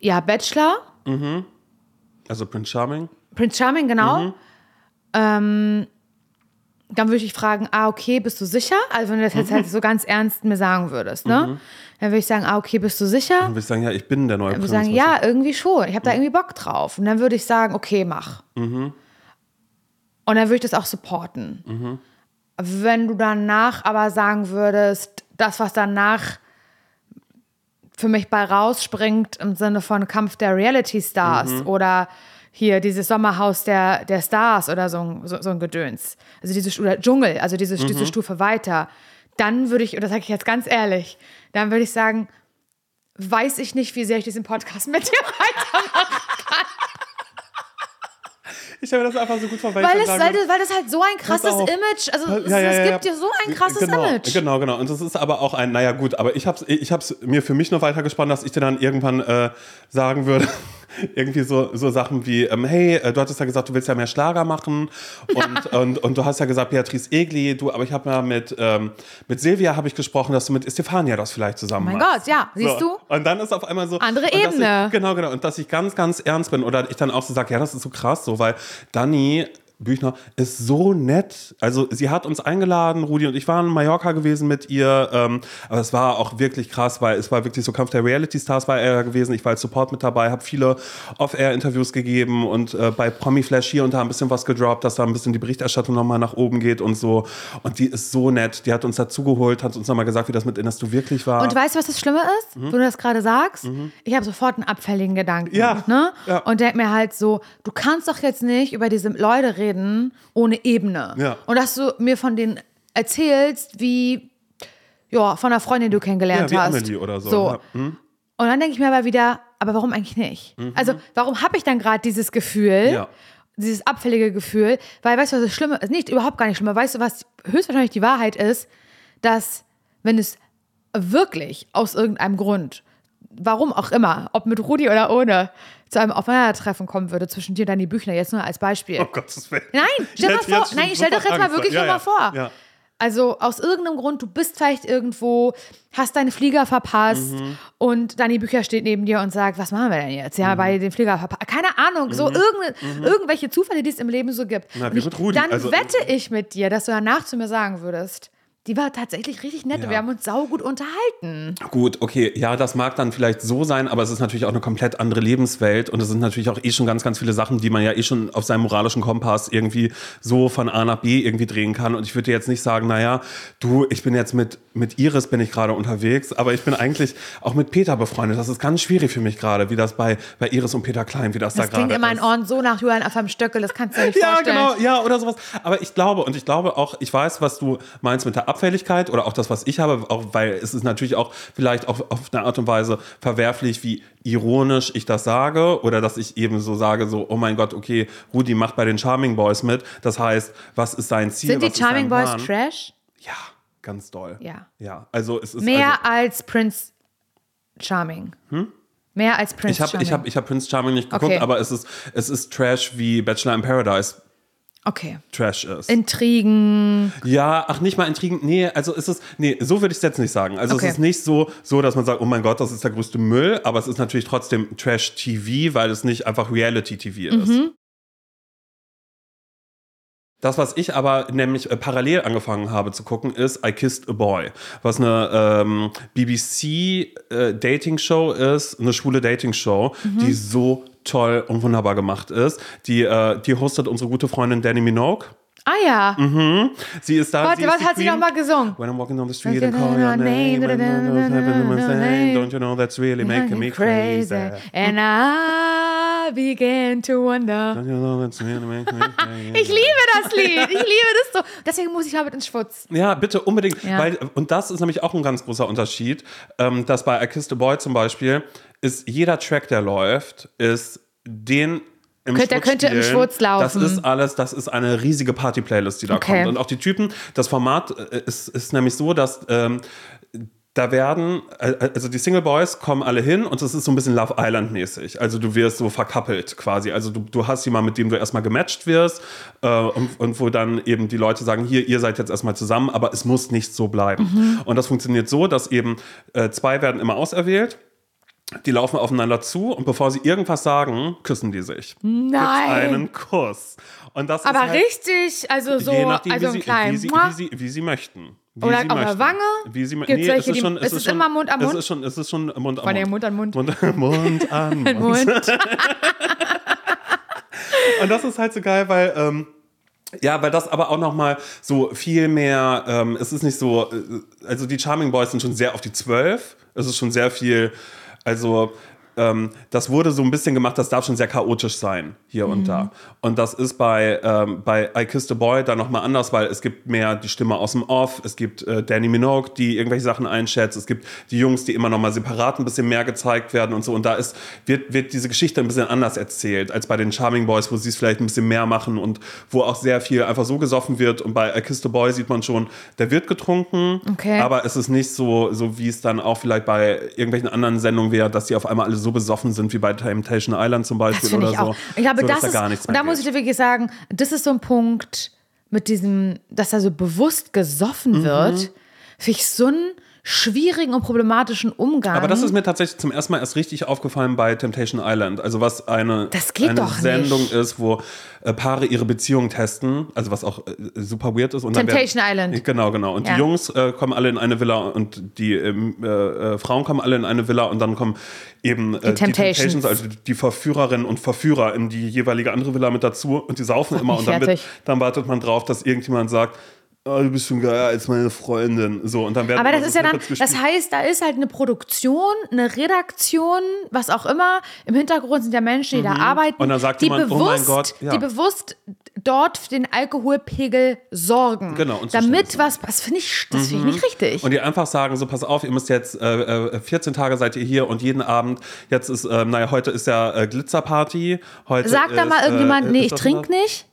Speaker 1: ja Bachelor,
Speaker 2: Also Prince Charming.
Speaker 1: Prince Charming genau. Ähm, dann würde ich fragen, ah okay, bist du sicher? Also wenn du das jetzt halt so ganz ernst mir sagen würdest, ne? Dann würde ich sagen, ah okay, bist du sicher?
Speaker 2: Dann würde ich sagen, ja, ich bin der neue
Speaker 1: Dann würde ich sagen, ja, irgendwie schon. Ich habe da irgendwie Bock drauf. Und dann würde ich sagen, okay, mach. Und dann würde ich das auch supporten. Wenn du danach aber sagen würdest, das, was danach für mich bei rausspringt im Sinne von Kampf der Reality Stars oder hier dieses Sommerhaus der, der Stars oder so, ein- so, so ein Gedöns. Also diese oder Dschungel, also diese, diese Stufe weiter. Dann würde ich, und das sage ich jetzt ganz ehrlich, dann würde ich sagen, weiß ich nicht, wie sehr ich diesen Podcast mit dir weitermache.
Speaker 2: Ich stelle mir das einfach so gut vor, weil,
Speaker 1: Weil,
Speaker 2: ich
Speaker 1: es, das, weil das halt so ein krasses. Image, also es,
Speaker 2: Ja, ja, ja,
Speaker 1: gibt
Speaker 2: ja.
Speaker 1: dir so ein krasses
Speaker 2: genau,
Speaker 1: Image.
Speaker 2: Genau, genau. Und das ist aber auch ein, naja gut, aber ich habe es ich hab's mir für mich noch weiter gespannt, dass ich dir dann irgendwann äh, sagen würde, irgendwie so, so Sachen wie, ähm, hey, äh, du hattest ja gesagt, du willst ja mehr Schlager machen und, und, und du hast ja gesagt, Beatrice Egli, du, aber ich habe ja mit, ähm, mit Silvia habe ich gesprochen, dass du mit Stefania das vielleicht zusammen
Speaker 1: Oh mein
Speaker 2: machst.
Speaker 1: Gott, ja, siehst
Speaker 2: so.
Speaker 1: du?
Speaker 2: Und dann ist auf einmal so.
Speaker 1: Andere Ebene.
Speaker 2: Ich, genau, genau. Und dass ich ganz, ganz ernst bin oder ich dann auch so sage, ja, das ist so krass, so, weil Dani Büchner ist so nett. Also sie hat uns eingeladen, Rudi und ich waren in Mallorca gewesen mit ihr. Ähm, aber es war auch wirklich krass, weil es war wirklich so Kampf der Reality Stars war er gewesen. Ich war als Support mit dabei, habe viele Off-Air-Interviews gegeben und äh, bei Promi Flash hier und da ein bisschen was gedroppt, dass da ein bisschen die Berichterstattung nochmal nach oben geht und so. Und die ist so nett. Die hat uns dazugeholt, hat uns nochmal gesagt, wie das mit Innes du wirklich war.
Speaker 1: Und weißt du, was das Schlimme ist? Wo du das gerade sagst? Ich habe sofort einen abfälligen Gedanken.
Speaker 2: Mhm. Ja,
Speaker 1: Ne?
Speaker 2: ja.
Speaker 1: Und denk mir halt so, du kannst doch jetzt nicht über diese Leute reden ohne Ebene.
Speaker 2: Ja.
Speaker 1: Und dass du mir von denen erzählst, wie ja, von einer Freundin, die du kennengelernt
Speaker 2: Ja, wie
Speaker 1: hast.
Speaker 2: Oder so,
Speaker 1: so.
Speaker 2: ja. Mhm.
Speaker 1: Und dann denke ich mir aber wieder, aber warum eigentlich nicht? Also, warum habe ich dann gerade dieses Gefühl,
Speaker 2: Ja.
Speaker 1: dieses abfällige Gefühl? Weil, weißt du, was das Schlimme ist? Nicht, überhaupt gar nicht schlimmer. Weißt du, was höchstwahrscheinlich die Wahrheit ist? Dass, wenn es wirklich aus irgendeinem Grund, warum auch immer, ob mit Rudi oder ohne, zu einem Aufeinandertreffen kommen würde zwischen dir und Dani Büchner, jetzt nur als Beispiel.
Speaker 2: Oh Gottes Willen.
Speaker 1: Nein, stell
Speaker 2: Ich
Speaker 1: mal vor, nein, stell doch jetzt mal wirklich
Speaker 2: Ja,
Speaker 1: nur mal vor.
Speaker 2: ja.
Speaker 1: Also aus irgendeinem Grund, du bist vielleicht irgendwo, hast deinen Flieger verpasst
Speaker 2: Mhm.
Speaker 1: und Dani Bücher steht neben dir und sagt, was machen wir denn jetzt?
Speaker 2: Mhm.
Speaker 1: Ja, weil den Flieger verpasst. Keine Ahnung, so irgende, irgendwelche Zufälle, die es im Leben so gibt.
Speaker 2: Na, wie
Speaker 1: ich,
Speaker 2: mit Rudi.
Speaker 1: Dann
Speaker 2: Also-
Speaker 1: wette ich mit dir, dass du danach zu mir sagen würdest, die war tatsächlich richtig nett.
Speaker 2: Ja.
Speaker 1: Wir haben uns saugut unterhalten.
Speaker 2: Gut, okay, ja, das mag dann vielleicht so sein, aber es ist natürlich auch eine komplett andere Lebenswelt und es sind natürlich auch eh schon ganz, ganz viele Sachen, die man ja eh schon auf seinem moralischen Kompass irgendwie so von A nach B irgendwie drehen kann. Und ich würde jetzt nicht sagen, naja, du, ich bin jetzt mit, mit Iris bin ich gerade unterwegs, aber ich bin eigentlich auch mit Peter befreundet. Das ist ganz schwierig für mich gerade, wie das bei, bei Iris und Peter Klein, wie das,
Speaker 1: Das
Speaker 2: da gerade
Speaker 1: klingt immer in
Speaker 2: ist.
Speaker 1: Ohren so nach Julian auf einem Stöckel, das kannst du dir nicht
Speaker 2: Ja,
Speaker 1: vorstellen.
Speaker 2: genau, ja, oder sowas. Aber ich glaube, und ich glaube auch, ich weiß, was du meinst mit der Abfälligkeit oder auch das, was ich habe, auch weil es ist natürlich auch vielleicht auch auf eine Art und Weise verwerflich, wie ironisch ich das sage oder dass ich eben so sage, so, oh mein Gott, okay, Rudi macht bei den Charming Boys mit. Das heißt, was ist sein Ziel?
Speaker 1: Sind die Charming Boys
Speaker 2: Plan?
Speaker 1: Trash?
Speaker 2: Ja, ganz doll.
Speaker 1: Ja.
Speaker 2: Ja, also es ist
Speaker 1: Mehr
Speaker 2: also,
Speaker 1: als Prince Charming. Mehr als Prince
Speaker 2: ich habe
Speaker 1: Charming.
Speaker 2: ich hab, ich hab Prince Charming nicht geguckt,
Speaker 1: Okay.
Speaker 2: aber es ist, es ist Trash wie Bachelor in Paradise
Speaker 1: okay.
Speaker 2: Trash ist.
Speaker 1: Intrigen.
Speaker 2: Ja, ach, nicht mal Intrigen. Nee, also ist es, nee, so würde ich es jetzt nicht sagen. Also
Speaker 1: Okay.
Speaker 2: es ist nicht so, so, dass man sagt, oh mein Gott, das ist der größte Müll, aber es ist natürlich trotzdem Trash-TV, weil es nicht einfach Reality-TV ist.
Speaker 1: Mhm.
Speaker 2: Das, was ich aber nämlich äh, parallel angefangen habe zu gucken, ist I Kissed a Boy, was eine ähm, BBC-Dating-Show ist, eine schwule Dating-Show,
Speaker 1: Mhm.
Speaker 2: die so toll und wunderbar gemacht ist. Die, äh, die hostet unsere gute Freundin Danny Minogue.
Speaker 1: Ah ja.
Speaker 2: Sie ist da.
Speaker 1: Warte,
Speaker 2: sie
Speaker 1: was hat sie
Speaker 2: Queen.
Speaker 1: noch mal gesungen?
Speaker 2: When I'm walking down the street and call your name, don't you know that's really making me crazy?
Speaker 1: And I began to wonder.
Speaker 2: Don't you know that's really making me crazy?
Speaker 1: Ich liebe das Lied. Ich liebe das so. Deswegen muss ich mal mit ins Schwutz.
Speaker 2: Ja, bitte unbedingt.
Speaker 1: Ja.
Speaker 2: Weil, und das ist nämlich auch ein ganz großer Unterschied, ähm, dass bei I Kissed a Boy zum Beispiel ist jeder Track, der läuft, ist den im
Speaker 1: Könnte- der könnte im
Speaker 2: spielen.
Speaker 1: Schwutz laufen.
Speaker 2: Das ist alles, das ist eine riesige Party-Playlist, die da
Speaker 1: Okay.
Speaker 2: kommt. Und auch die Typen, das Format äh, ist, ist nämlich so, dass ähm, da werden, äh, also die Single Boys kommen alle hin und es ist so ein bisschen Love Island mäßig. Also du wirst so verkappelt quasi. Also du, du hast jemanden, mit dem du erstmal gematcht wirst äh, und, und wo dann eben die Leute sagen, hier, ihr seid jetzt erstmal zusammen, aber es muss nicht so bleiben. Und das funktioniert so, dass eben äh, zwei werden immer auserwählt. Die laufen aufeinander zu und bevor sie irgendwas sagen, küssen die sich. Gibt's
Speaker 1: Nein.
Speaker 2: einen Kuss. Und das
Speaker 1: Aber
Speaker 2: ist halt,
Speaker 1: richtig, also so,
Speaker 2: je nachdem,
Speaker 1: also
Speaker 2: wie,
Speaker 1: ein
Speaker 2: sie, wie, sie, wie, sie, wie sie möchten. Wie
Speaker 1: Oder
Speaker 2: sie
Speaker 1: auf der
Speaker 2: möchten.
Speaker 1: Wange?
Speaker 2: Wie sie,
Speaker 1: Gibt's
Speaker 2: nee,
Speaker 1: welche,
Speaker 2: es ist schon,
Speaker 1: es
Speaker 2: es
Speaker 1: ist
Speaker 2: ist schon,
Speaker 1: immer Mund an Mund?
Speaker 2: Es ist schon, es ist schon Mund an
Speaker 1: Von
Speaker 2: Mund.
Speaker 1: der Mund an Mund.
Speaker 2: Mund, Mund an Mund.
Speaker 1: Mund.
Speaker 2: Und das ist halt so geil, weil ähm, ja, weil das aber auch noch mal so viel mehr, ähm, es ist nicht so, äh, also die Charming Boys sind schon sehr auf die Zwölf. Es ist schon sehr viel, also ähm, das wurde so ein bisschen gemacht, das darf schon sehr chaotisch sein, hier und da. Und das ist bei, ähm, bei I Kissed a Boy dann nochmal anders, weil es gibt mehr die Stimme aus dem Off, es gibt äh, Danny Minogue, die irgendwelche Sachen einschätzt, es gibt die Jungs, die immer nochmal separat ein bisschen mehr gezeigt werden und so. Und da ist, wird, wird diese Geschichte ein bisschen anders erzählt, als bei den Charming Boys, wo sie es vielleicht ein bisschen mehr machen und wo auch sehr viel einfach so gesoffen wird. Und bei I Kissed a Boy sieht man schon, der wird getrunken,
Speaker 1: Okay.
Speaker 2: aber es ist nicht so, so wie es dann auch vielleicht bei irgendwelchen anderen Sendungen wäre, dass die auf einmal alle so besoffen sind, wie bei Temptation Island zum Beispiel oder
Speaker 1: ich auch.
Speaker 2: so.
Speaker 1: Ich glaube,
Speaker 2: so,
Speaker 1: das
Speaker 2: da gar
Speaker 1: ist,
Speaker 2: nichts
Speaker 1: und da muss ich dir wirklich sagen, das ist so ein Punkt mit diesem, dass da so bewusst gesoffen
Speaker 2: Mhm.
Speaker 1: wird, finde ich so einen schwierigen und problematischen Umgang.
Speaker 2: Aber das ist mir tatsächlich zum ersten Mal erst richtig aufgefallen bei Temptation Island. Also was eine, eine
Speaker 1: doch nicht.
Speaker 2: Sendung ist, wo äh, Paare ihre Beziehung testen, also was auch äh, super weird ist. Und
Speaker 1: Temptation
Speaker 2: werden,
Speaker 1: Island.
Speaker 2: Genau, genau. Und
Speaker 1: Ja.
Speaker 2: die Jungs äh, kommen alle in eine Villa und die ähm, äh, äh, Frauen kommen alle in eine Villa und dann kommen eben äh, die,
Speaker 1: Temptations.
Speaker 2: also die Verführerinnen und Verführer in die jeweilige andere Villa mit dazu und die saufen immer und dann, wird, dann wartet man drauf, dass irgendjemand sagt, oh, du bist schon geiler als meine Freundin. So, und dann werden
Speaker 1: Aber das ist ja dann, das heißt, da ist halt eine Produktion, eine Redaktion, was auch immer. Im Hintergrund sind ja Menschen, die da arbeiten,
Speaker 2: Mhm. Und dann sagt
Speaker 1: die
Speaker 2: jemand, oh
Speaker 1: bewusst,
Speaker 2: mein Gott, ja.
Speaker 1: die bewusst dort für den Alkoholpegel sorgen.
Speaker 2: Genau, und
Speaker 1: Damit was, das finde ich, das finde ich nicht richtig.
Speaker 2: Und die einfach sagen, so pass auf, ihr müsst jetzt, äh, äh, 14 Tage seid ihr hier und jeden Abend, jetzt ist, äh, naja, heute ist ja äh, Glitzerparty. Heute
Speaker 1: Sagt da mal irgendjemand,
Speaker 2: äh,
Speaker 1: nee, ich trinke
Speaker 2: was?
Speaker 1: nicht?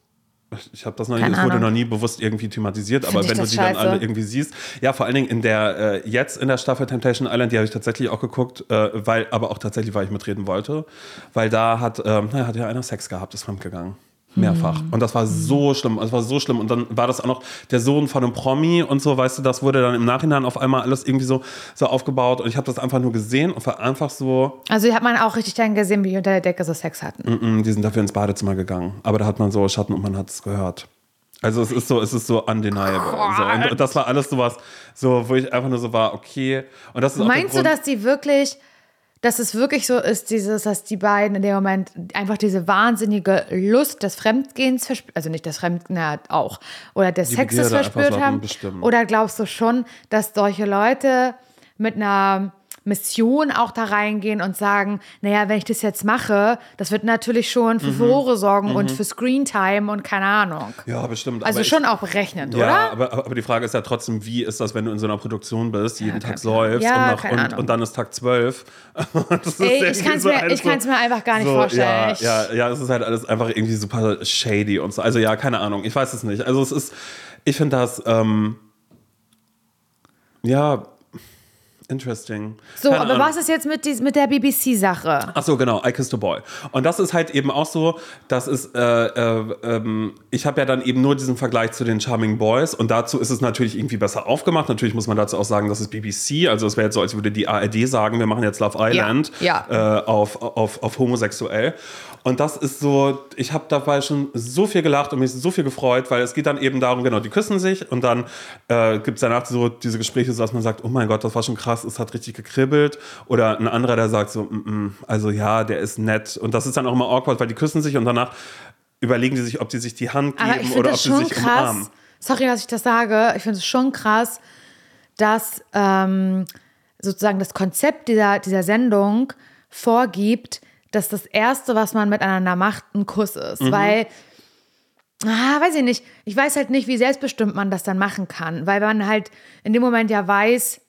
Speaker 2: Ich habe das noch nie, es wurde noch nie bewusst irgendwie thematisiert, aber
Speaker 1: ich
Speaker 2: wenn du die dann alle irgendwie siehst, ja, vor allen Dingen in der, äh, jetzt in der Staffel Temptation Island, die habe ich tatsächlich auch geguckt, äh, weil, aber auch tatsächlich, weil ich mitreden wollte, weil da hat, ähm, naja, hat ja einer Sex gehabt, ist fremdgegangen. Mehrfach.
Speaker 1: Hm.
Speaker 2: Und das war so schlimm. Das war so schlimm. Und dann war das auch noch der Sohn von einem Promi und so, weißt du, das wurde dann im Nachhinein auf einmal alles irgendwie so, so aufgebaut. Und ich habe das einfach nur gesehen und war einfach so,
Speaker 1: Also hat man auch richtig dann gesehen, wie die unter der Decke so Sex hatten.
Speaker 2: mm, die sind dafür ins Badezimmer gegangen. Aber da hat man so Schatten und man hat es gehört. Also es ist so, es ist so undeniable. So. Und, und, das war alles sowas, so, wo ich einfach nur so war, okay. Und das ist
Speaker 1: Meinst du, dass die wirklich, dass es wirklich so ist, dieses, dass die beiden in dem Moment einfach diese wahnsinnige Lust des Fremdgehens verspürt, also nicht des Fremdgehens, na, auch, oder des
Speaker 2: Die
Speaker 1: Sexes
Speaker 2: Begierde
Speaker 1: verspürt haben?
Speaker 2: bestimmen.
Speaker 1: Oder glaubst du schon, dass solche Leute mit einer Mission auch da reingehen und sagen, naja, wenn ich das jetzt mache, das wird natürlich schon
Speaker 2: Mhm.
Speaker 1: für Furore sorgen und für Screentime und keine Ahnung.
Speaker 2: Ja, bestimmt.
Speaker 1: Also
Speaker 2: aber ich-
Speaker 1: schon auch berechnend,
Speaker 2: Ja,
Speaker 1: oder?
Speaker 2: aber, aber aber die Frage ist ja trotzdem, wie ist das, wenn du in so einer Produktion bist, jeden Tag
Speaker 1: keine Ahnung.
Speaker 2: läufst
Speaker 1: Ja,
Speaker 2: und, nach, und, und dann ist Tag 12. Das ist
Speaker 1: Ey, ich kann's
Speaker 2: so
Speaker 1: mir- ich kann's mir einfach gar nicht vorstellen.
Speaker 2: Ja,
Speaker 1: Ich-
Speaker 2: ja, ja, es ist halt alles einfach irgendwie super shady und so. Also ja, keine Ahnung, ich weiß es nicht. Also es ist, ich finde das, ähm, ja, interesting.
Speaker 1: So,
Speaker 2: Keine
Speaker 1: aber
Speaker 2: Ahnung.
Speaker 1: was ist jetzt mit, dies, mit der BBC-Sache?
Speaker 2: Ach so, genau, I Kissed a Boy. Und das ist halt eben auch so, das ist, äh, äh, ähm, ich habe ja dann eben nur diesen Vergleich zu den Charming Boys und dazu ist es natürlich irgendwie besser aufgemacht. Natürlich muss man dazu auch sagen, das ist BBC, also es wäre jetzt so, als würde die ARD sagen, wir machen jetzt Love Island
Speaker 1: ja.
Speaker 2: Äh, auf, auf, auf homosexuell. Und das ist so, ich habe dabei schon so viel gelacht und mich so viel gefreut, weil es geht dann eben darum, genau, die küssen sich und dann äh, gibt es danach so diese Gespräche, so dass man sagt, oh mein Gott, das war schon krass, es hat richtig gekribbelt. Oder ein anderer, der sagt so, mm, mm, also ja, der ist nett. Und das ist dann auch immer awkward, weil die küssen sich und danach überlegen die sich, ob die sich die Hand geben
Speaker 1: Aber ich
Speaker 2: oder ob sie sich
Speaker 1: krass.
Speaker 2: umarmen.
Speaker 1: Sorry, dass ich das sage. Ich finde es schon krass, dass ähm, sozusagen das Konzept dieser, dieser Sendung vorgibt, dass das Erste, was man miteinander macht, ein Kuss ist.
Speaker 2: Mhm.
Speaker 1: Weil, ah, weiß ich nicht, ich weiß halt nicht, wie selbstbestimmt man das dann machen kann. Weil man halt in dem Moment ja weiß,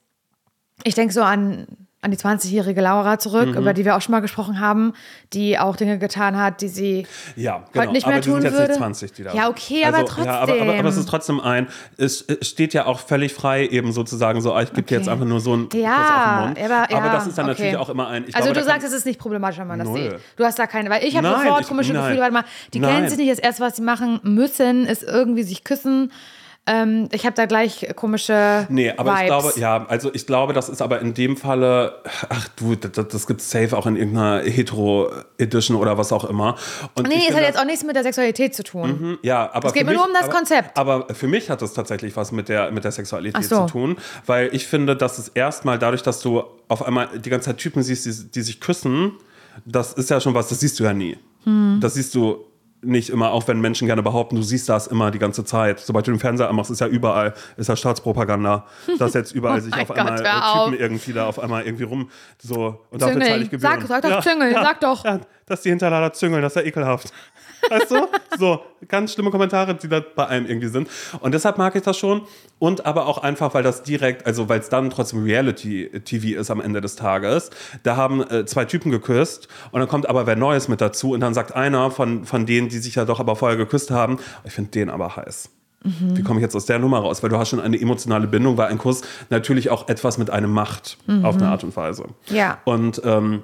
Speaker 1: ich denke so an, an die 20-jährige Laura zurück,
Speaker 2: Mhm.
Speaker 1: über die wir auch schon mal gesprochen haben, die auch Dinge getan hat, die sie
Speaker 2: Ja, genau.
Speaker 1: heute nicht mehr
Speaker 2: aber die
Speaker 1: tun
Speaker 2: sind jetzt
Speaker 1: würde.
Speaker 2: nicht 20, die da
Speaker 1: Ja, okay, aber
Speaker 2: also, Ja, aber, aber, aber es ist trotzdem ein, es es steht ja auch völlig frei, eben sozusagen so, ah, ich gebe dir jetzt
Speaker 1: Okay.
Speaker 2: einfach nur so einen
Speaker 1: Ja,
Speaker 2: Kuss auf den Mund.
Speaker 1: aber, ja,
Speaker 2: das ist dann
Speaker 1: okay.
Speaker 2: natürlich auch immer ein. Ich
Speaker 1: also
Speaker 2: glaube,
Speaker 1: du sagst, es ist nicht problematisch, wenn man das
Speaker 2: Null.
Speaker 1: sieht. Du hast da keine, weil ich habe sofort
Speaker 2: ich-
Speaker 1: komische
Speaker 2: nein.
Speaker 1: Gefühle. Warte mal, die
Speaker 2: Nein.
Speaker 1: kennen sich nicht. Das erste, was sie machen müssen, ist irgendwie sich küssen. Ähm, ich habe da gleich komische
Speaker 2: Nee, aber
Speaker 1: Vibes.
Speaker 2: ich glaube, ja, also ich glaube, das ist aber in dem Falle, ach du, das, das gibt safe auch in irgendeiner Hetero-Edition oder was auch immer. Und
Speaker 1: Nee, es hat jetzt auch nichts mit der Sexualität zu tun.
Speaker 2: Ja, aber
Speaker 1: Es geht mir
Speaker 2: mich,
Speaker 1: nur um das
Speaker 2: aber,
Speaker 1: Konzept.
Speaker 2: Aber für mich hat das tatsächlich was mit der, mit der Sexualität
Speaker 1: so.
Speaker 2: zu tun, weil ich finde, dass es erstmal dadurch, dass du auf einmal die ganze Zeit Typen siehst, die, die sich küssen, das ist ja schon was, das siehst du ja nie.
Speaker 1: Hm.
Speaker 2: Das siehst du nicht immer, auch wenn Menschen gerne behaupten, du siehst das immer die ganze Zeit. Sobald du den Fernseher anmachst, ist ja überall, ist ja Staatspropaganda, dass jetzt überall sich
Speaker 1: Oh mein
Speaker 2: auf einmal
Speaker 1: Gott, hör
Speaker 2: Typen
Speaker 1: auf.
Speaker 2: irgendwie da auf einmal irgendwie rum so und dafür zahle ich Gebühren.
Speaker 1: Sag- sag doch Züngeln, sag doch.
Speaker 2: Ja, dass die Hinterlader züngeln, das ist ja ekelhaft. Weißt du? So, ganz schlimme Kommentare, die da bei einem irgendwie sind. Und deshalb mag ich das schon. Und aber auch einfach, weil das direkt, also weil es dann trotzdem Reality-TV ist am Ende des Tages. Da haben äh, zwei Typen geküsst und dann kommt aber wer Neues mit dazu und dann sagt einer von, von denen, die sich ja doch aber vorher geküsst haben, ich finde den aber heiß. Wie komme ich jetzt aus der Nummer raus? Weil du hast schon eine emotionale Bindung, weil ein Kuss natürlich auch etwas mit einem macht, auf eine Art und Weise.
Speaker 1: Ja.
Speaker 2: Und ähm,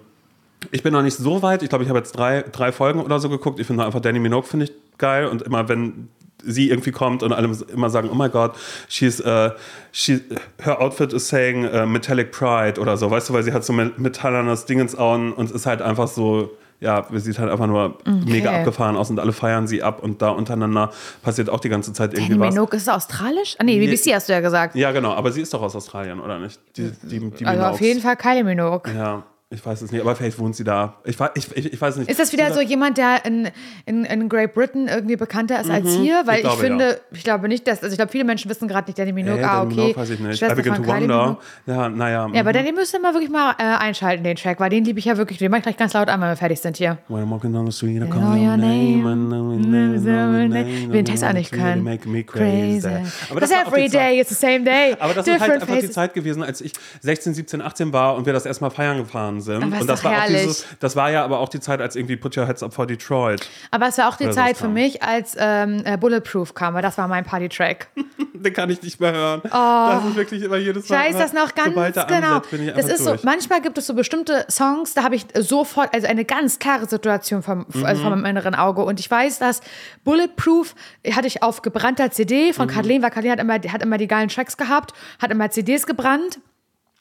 Speaker 2: ich bin noch nicht so weit. Ich glaube, ich habe jetzt drei, drei Folgen oder so geguckt. Ich finde einfach Danny Minogue finde ich geil und immer wenn sie irgendwie kommt und alle immer sagen, oh my God, she's, uh, she, her outfit is saying uh, metallic pride oder so, weißt du, weil sie hat so met- metallernes Dingens on und ist halt einfach so, ja, sie sieht halt einfach nur mega abgefahren aus und alle feiern sie ab und da untereinander passiert auch die ganze Zeit irgendwie
Speaker 1: Danny
Speaker 2: was.
Speaker 1: Minogue, ist es australisch? Ah, nee, BBC hast du ja gesagt.
Speaker 2: Ja, genau, aber sie ist doch aus Australien, oder nicht? Die, die, die
Speaker 1: also auf
Speaker 2: Minogues.
Speaker 1: jeden Fall Kylie Minogue.
Speaker 2: Ja, ich weiß es nicht, aber vielleicht wohnt sie da. Ich, ich, ich, ich weiß nicht.
Speaker 1: Ist das wieder so jemand, der in, in, in Great Britain irgendwie bekannter ist als hier? Weil ich,
Speaker 2: Mhm. glaube,
Speaker 1: finde,
Speaker 2: ja.
Speaker 1: ich glaube nicht, dass, also ich glaube, viele Menschen wissen gerade nicht Danny Minogue.
Speaker 2: Hey,
Speaker 1: ah, okay.
Speaker 2: Minogue weiß ich nicht.
Speaker 1: Schwester
Speaker 2: Abigail
Speaker 1: von
Speaker 2: to Wonder. Ja, naja.
Speaker 1: Ja, aber
Speaker 2: mhm.
Speaker 1: Danny müsste mal wirklich mal äh, einschalten, den Track, weil den liebe ich ja wirklich. Den mach ich gleich ganz laut an, wenn wir fertig sind hier.
Speaker 2: When I'm walking down the street, I call your name. I I.
Speaker 1: Wie den Text auch nicht können.
Speaker 2: make me crazy. Aber das
Speaker 1: every day it's the same day.
Speaker 2: Aber das ist halt einfach die. Zeit gewesen, als ich 16, 17, 18 war und wir das erstmal feiern gefahren sind.
Speaker 1: Aber
Speaker 2: und das war auch dieses, das war ja aber auch die Zeit, als irgendwie Put Your Heads Up for Detroit.
Speaker 1: Aber es war auch die Zeit für mich, als ähm, äh, Bulletproof kam, weil das war mein Party-Track.
Speaker 2: Den kann ich nicht mehr hören. Das ist wirklich immer jedes
Speaker 1: Ich
Speaker 2: Mal.
Speaker 1: weiß das noch ganz genau.
Speaker 2: ansetzt, ich
Speaker 1: Das ist
Speaker 2: durch.
Speaker 1: so, manchmal gibt es so bestimmte Songs, da habe ich sofort, also eine ganz klare Situation vom, also
Speaker 2: Mhm.
Speaker 1: von meinem inneren Auge. Und ich weiß, dass Bulletproof hatte ich auf gebrannter CD
Speaker 2: Mhm.
Speaker 1: von Kathleen, weil Kathleen hat immer, hat immer die geilen Tracks gehabt, hat immer CDs gebrannt.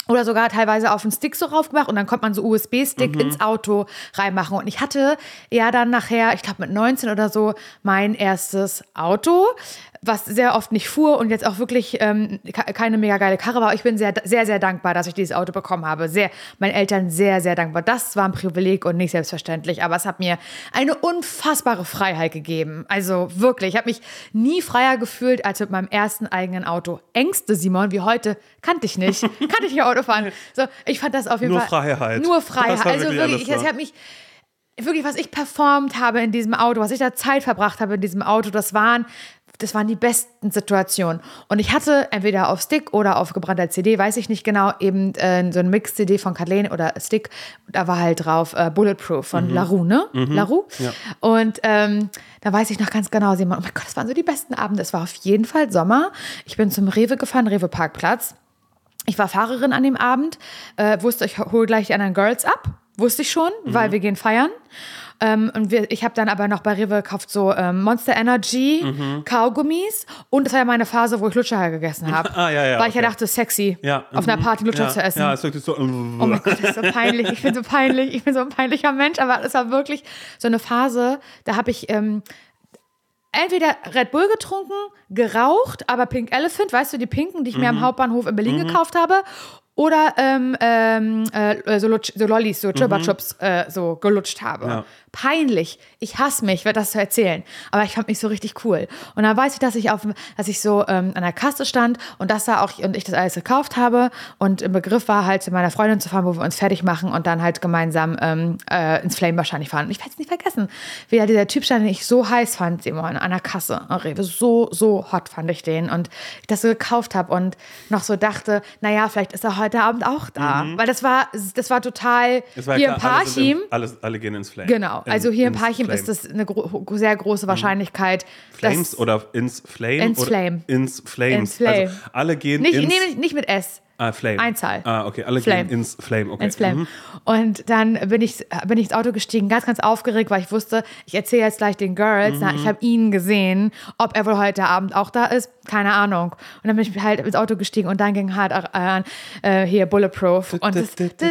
Speaker 1: Oder sogar teilweise auf den Stick so raufgemacht und dann konnte man so
Speaker 2: Mhm.
Speaker 1: USB-Stick ins Auto reinmachen. Und ich hatte ja dann nachher, ich glaube mit 19 oder so, mein erstes Auto. Was sehr oft nicht fuhr und jetzt auch wirklich ähm, keine mega geile Karre war. Ich bin sehr, sehr, sehr dankbar, dass ich dieses Auto bekommen habe. Sehr, meinen Eltern sehr, sehr dankbar. Das war ein Privileg und nicht selbstverständlich, aber es hat mir eine unfassbare Freiheit gegeben. Also wirklich, ich habe mich nie freier gefühlt als mit meinem ersten eigenen Auto. Ängste, Simon, wie heute, kannte ich nicht. kannte ich nicht Auto fahren. So, ich fand das auf jeden
Speaker 2: Nur
Speaker 1: Fall.
Speaker 2: Freiheit.
Speaker 1: Nur Freiheit. Also wirklich, ich, ich habe mich wirklich, was ich performt habe in diesem Auto, was ich da Zeit verbracht habe in diesem Auto, das waren, das waren die besten Situationen. Und ich hatte entweder auf Stick oder auf gebrannter CD, weiß ich nicht genau, eben äh, so ein Mix-CD von Kathleen oder Stick. Da war halt drauf äh, Bulletproof von mhm. LaRue, ne? Mhm. LaRue. Ja. Und ähm, da weiß ich noch ganz genau, Simon, oh mein Gott, das waren so die besten Abende. Es war auf jeden Fall Sommer. Ich bin zum Rewe gefahren, Rewe Parkplatz. Ich war Fahrerin an dem Abend, äh, wusste, ich hole gleich die anderen Girls ab. Wusste ich schon, mhm. weil wir gehen feiern. Ähm, und wir, ich habe dann aber noch bei Rewe gekauft so ähm, Monster Energy mhm. Kaugummis. Und das war ja meine Phase, wo ich Lutscher gegessen habe.
Speaker 2: ah, ja, ja,
Speaker 1: weil okay. ich ja dachte, sexy,
Speaker 2: ja.
Speaker 1: auf einer Party Lutscher
Speaker 2: ja.
Speaker 1: zu essen.
Speaker 2: Ja, es wirklich so.
Speaker 1: oh mein Gott, das ist so peinlich. Ich bin so peinlich. Ich bin so ein peinlicher Mensch. Aber es war wirklich so eine Phase, da habe ich. Ähm, entweder Red Bull getrunken, geraucht, aber Pink Elephant, weißt du, die Pinken, die ich mhm. mir am Hauptbahnhof in Berlin mhm. gekauft habe, oder ähm, ähm, äh, so, so Lollis, so Chups mhm. äh, so gelutscht habe. Ja peinlich. Ich hasse mich, werde das zu erzählen. Aber ich fand mich so richtig cool. Und dann weiß ich, dass ich auf, dass ich so ähm, an der Kasse stand und das da auch und ich das alles gekauft habe und im Begriff war halt zu meiner Freundin zu fahren, wo wir uns fertig machen und dann halt gemeinsam ähm, äh, ins Flame wahrscheinlich fahren. Und ich werde es nicht vergessen, wie da dieser Typ stand, den ich so heiß fand, Simon, an der Kasse. Rewe. So, so hot fand ich den und ich das so gekauft habe und noch so dachte, naja, vielleicht ist er heute Abend auch da. Mhm. Weil das war, das war total
Speaker 2: war
Speaker 1: hier
Speaker 2: ja
Speaker 1: im Parchim.
Speaker 2: Alles, alle gehen ins Flame.
Speaker 1: Genau also hier in Parchim ist das eine gro sehr große mhm. Wahrscheinlichkeit.
Speaker 2: Flames oder ins Flame?
Speaker 1: Ins Flame.
Speaker 2: Ins Flames.
Speaker 1: Ins Flame.
Speaker 2: Also alle gehen
Speaker 1: nicht,
Speaker 2: ins...
Speaker 1: Nee, nicht mit S.
Speaker 2: Ah, Flame.
Speaker 1: Einzahl.
Speaker 2: Ah, okay. Alle Flame. gehen ins Flame. Okay.
Speaker 1: Ins Flame. Mhm. Und dann bin ich, bin ich ins Auto gestiegen, ganz, ganz aufgeregt, weil ich wusste, ich erzähle jetzt gleich den Girls, mhm. na, ich habe ihn gesehen, ob er wohl heute Abend auch da ist, keine Ahnung. Und dann bin ich halt ins Auto gestiegen und dann ging halt an äh, hier Bulletproof. Und, das, und ich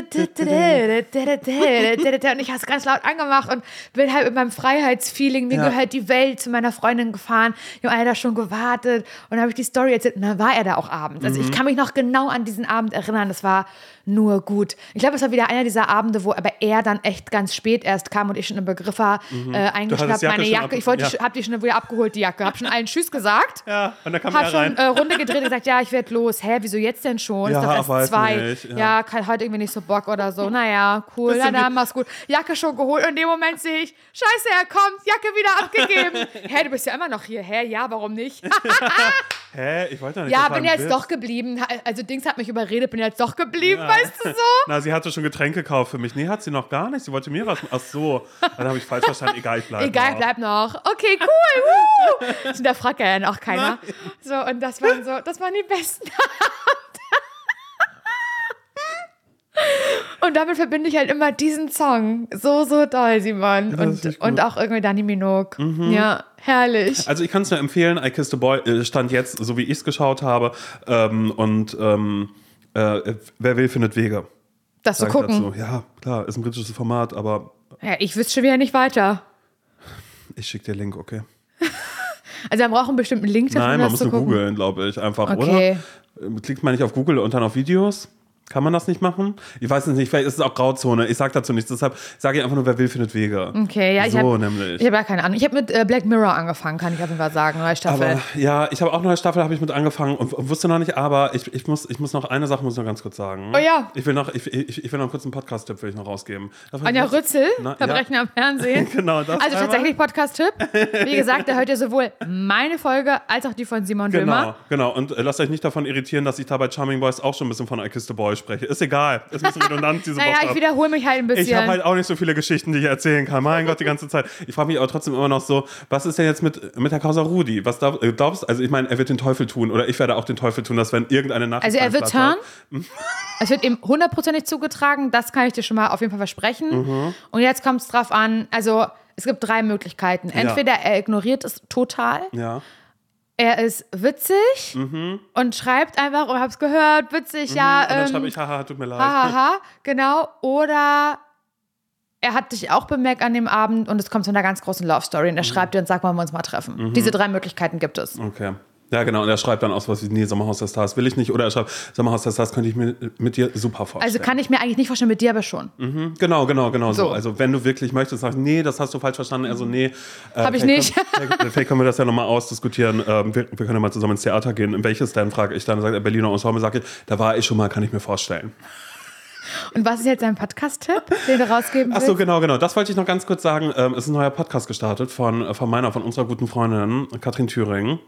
Speaker 1: habe es ganz laut angemacht und bin halt mit meinem Freiheitsfeeling, mir ja. gehört die Welt, zu meiner Freundin gefahren. Wir haben da schon gewartet und dann habe ich die Story erzählt und dann war er da auch abends. Also mhm. ich kann mich noch genau an diesen diesen Abend erinnern. Das war nur gut. Ich glaube, es war wieder einer dieser Abende, wo aber er dann echt ganz spät erst kam und ich schon im Begriff war, mhm. äh, eingeschnappt, meine Jacke. ich wollte, ja. hab die schon wieder abgeholt, die Jacke. Hab schon allen Tschüss gesagt.
Speaker 2: Ja, und dann kam
Speaker 1: hab
Speaker 2: er
Speaker 1: rein. schon äh, Runde gedreht und gesagt, ja, ich werde los. Hä, wieso jetzt denn schon?
Speaker 2: Ja,
Speaker 1: ist doch erst zwei. Nicht, ja, ja kann heute irgendwie nicht so Bock oder so. Naja, cool. Na dann, mach's gut. Jacke schon geholt und in dem Moment sehe ich, scheiße, er kommt, Jacke wieder abgegeben. Hä, du bist ja immer noch hier. Hä, ja, warum nicht?
Speaker 2: Hä, ich wollte doch nicht.
Speaker 1: Ja, bin jetzt Witz. doch geblieben. Also Dings hat mich überredet, bin jetzt doch geblieben, ja. Weißt du so?
Speaker 2: Na, sie hatte schon Getränke gekauft für mich. Nee, hat sie noch gar nicht. Sie wollte mir was. Ach so, dann habe ich falsch verstanden. Egal, ich bleib
Speaker 1: Egal,
Speaker 2: noch.
Speaker 1: bleib noch. Okay, cool. Uh. Da fragt ja auch keiner. Nein. So, und das waren so, das waren die besten Und damit verbinde ich halt immer diesen Song. So, so doll, Simon. Und, und auch irgendwie Danny Minogue. Mhm. Ja, herrlich.
Speaker 2: Also ich kann es nur empfehlen, I Kissed a Boy äh, stand jetzt, so wie ich es geschaut habe. Ähm, und ähm, äh, wer will, findet Wege.
Speaker 1: Das zu gucken.
Speaker 2: Ja, klar, ist ein britisches Format, aber.
Speaker 1: Ja, ich wüsste schon wieder nicht weiter.
Speaker 2: Ich schicke dir Link, okay.
Speaker 1: also man braucht einen bestimmten Link
Speaker 2: dafür. Nein, man muss nur googeln, glaube ich. Einfach, okay. oder? Klickt man nicht auf Google und dann auf Videos? Kann man das nicht machen? Ich weiß es nicht, vielleicht ist es auch Grauzone. Ich sage dazu nichts. Deshalb sage ich einfach nur, wer will, findet Wege.
Speaker 1: Okay, ja, ich
Speaker 2: so
Speaker 1: habe
Speaker 2: nämlich.
Speaker 1: Ich habe ja keine Ahnung. Ich habe mit äh, Black Mirror angefangen, kann ich auf jeden Fall sagen, neue Staffel.
Speaker 2: Aber, ja, ich habe auch neue Staffel habe ich mit angefangen und, und, wusste noch nicht, aber ich, ich, muss, ich muss noch eine Sache muss noch ganz kurz sagen.
Speaker 1: Oh ja.
Speaker 2: Ich will noch, ich, ich, ich will noch einen kurzen Podcast-Tipp will ich noch rausgeben.
Speaker 1: Anja Rützel, Na, Verbrechen ja. am Fernsehen.
Speaker 2: genau, das
Speaker 1: Also tatsächlich Podcast-Tipp. Wie gesagt, da hört ihr sowohl meine Folge als auch die von Simon
Speaker 2: genau,
Speaker 1: Dömer.
Speaker 2: Genau, und äh, lasst euch nicht davon irritieren, dass ich da bei Charming Boys auch schon ein bisschen von I Kissed Boy spreche. Ist egal. Ist ein bisschen redundant diese
Speaker 1: naja,
Speaker 2: Woche.
Speaker 1: ich wiederhole mich halt ein bisschen.
Speaker 2: Ich habe halt auch nicht so viele Geschichten, die ich erzählen kann. Mein Gott, die ganze Zeit. Ich frage mich aber trotzdem immer noch so, was ist denn jetzt mit, mit der Causa Rudi? Was glaub, äh, glaubst Also ich meine, er wird den Teufel tun oder ich werde auch den Teufel tun, dass wenn irgendeine Nacht.
Speaker 1: Also er wird hören. es wird ihm hundertprozentig zugetragen, das kann ich dir schon mal auf jeden Fall versprechen. Mhm. Und jetzt kommt es drauf an, also es gibt drei Möglichkeiten. Entweder ja. er ignoriert es total.
Speaker 2: Ja
Speaker 1: er ist witzig mhm. und schreibt einfach, oh, hab's gehört, witzig,
Speaker 2: mhm.
Speaker 1: ja.
Speaker 2: Und dann ähm, schreibe ich, haha, tut mir leid.
Speaker 1: Haha, genau. Oder er hat dich auch bemerkt an dem Abend und es kommt zu einer ganz großen Love Story und er schreibt dir und sagt, wollen wir uns mal treffen. Diese drei Möglichkeiten gibt es.
Speaker 2: Okay. Ja, genau. Und er schreibt dann aus was wie, nee, Sommerhaus der Stars will ich nicht. Oder er schreibt, Sommerhaus der Stars könnte ich mir mit dir super vorstellen.
Speaker 1: Also kann ich mir eigentlich nicht vorstellen, mit dir aber schon.
Speaker 2: Mhm, genau, genau, genau so.
Speaker 1: So.
Speaker 2: Also wenn du wirklich möchtest, sagst, nee, das hast du falsch verstanden. Also nee. Äh,
Speaker 1: Hab ich nicht.
Speaker 2: Können, vielleicht- können wir das ja nochmal ausdiskutieren. Ähm, wir, wir können ja mal zusammen ins Theater gehen. In welches denn, frage ich dann. Sagt er, Berliner Ensemble, sage ich, da war ich schon mal, kann ich mir vorstellen.
Speaker 1: Und was ist jetzt dein Podcast-Tipp, den du rausgeben
Speaker 2: Ach
Speaker 1: willst?
Speaker 2: so, genau, genau. Das wollte ich noch ganz kurz sagen. Ähm, es ist ein neuer Podcast gestartet von, äh, von meiner, von unserer guten Freundin Katrin Thüring,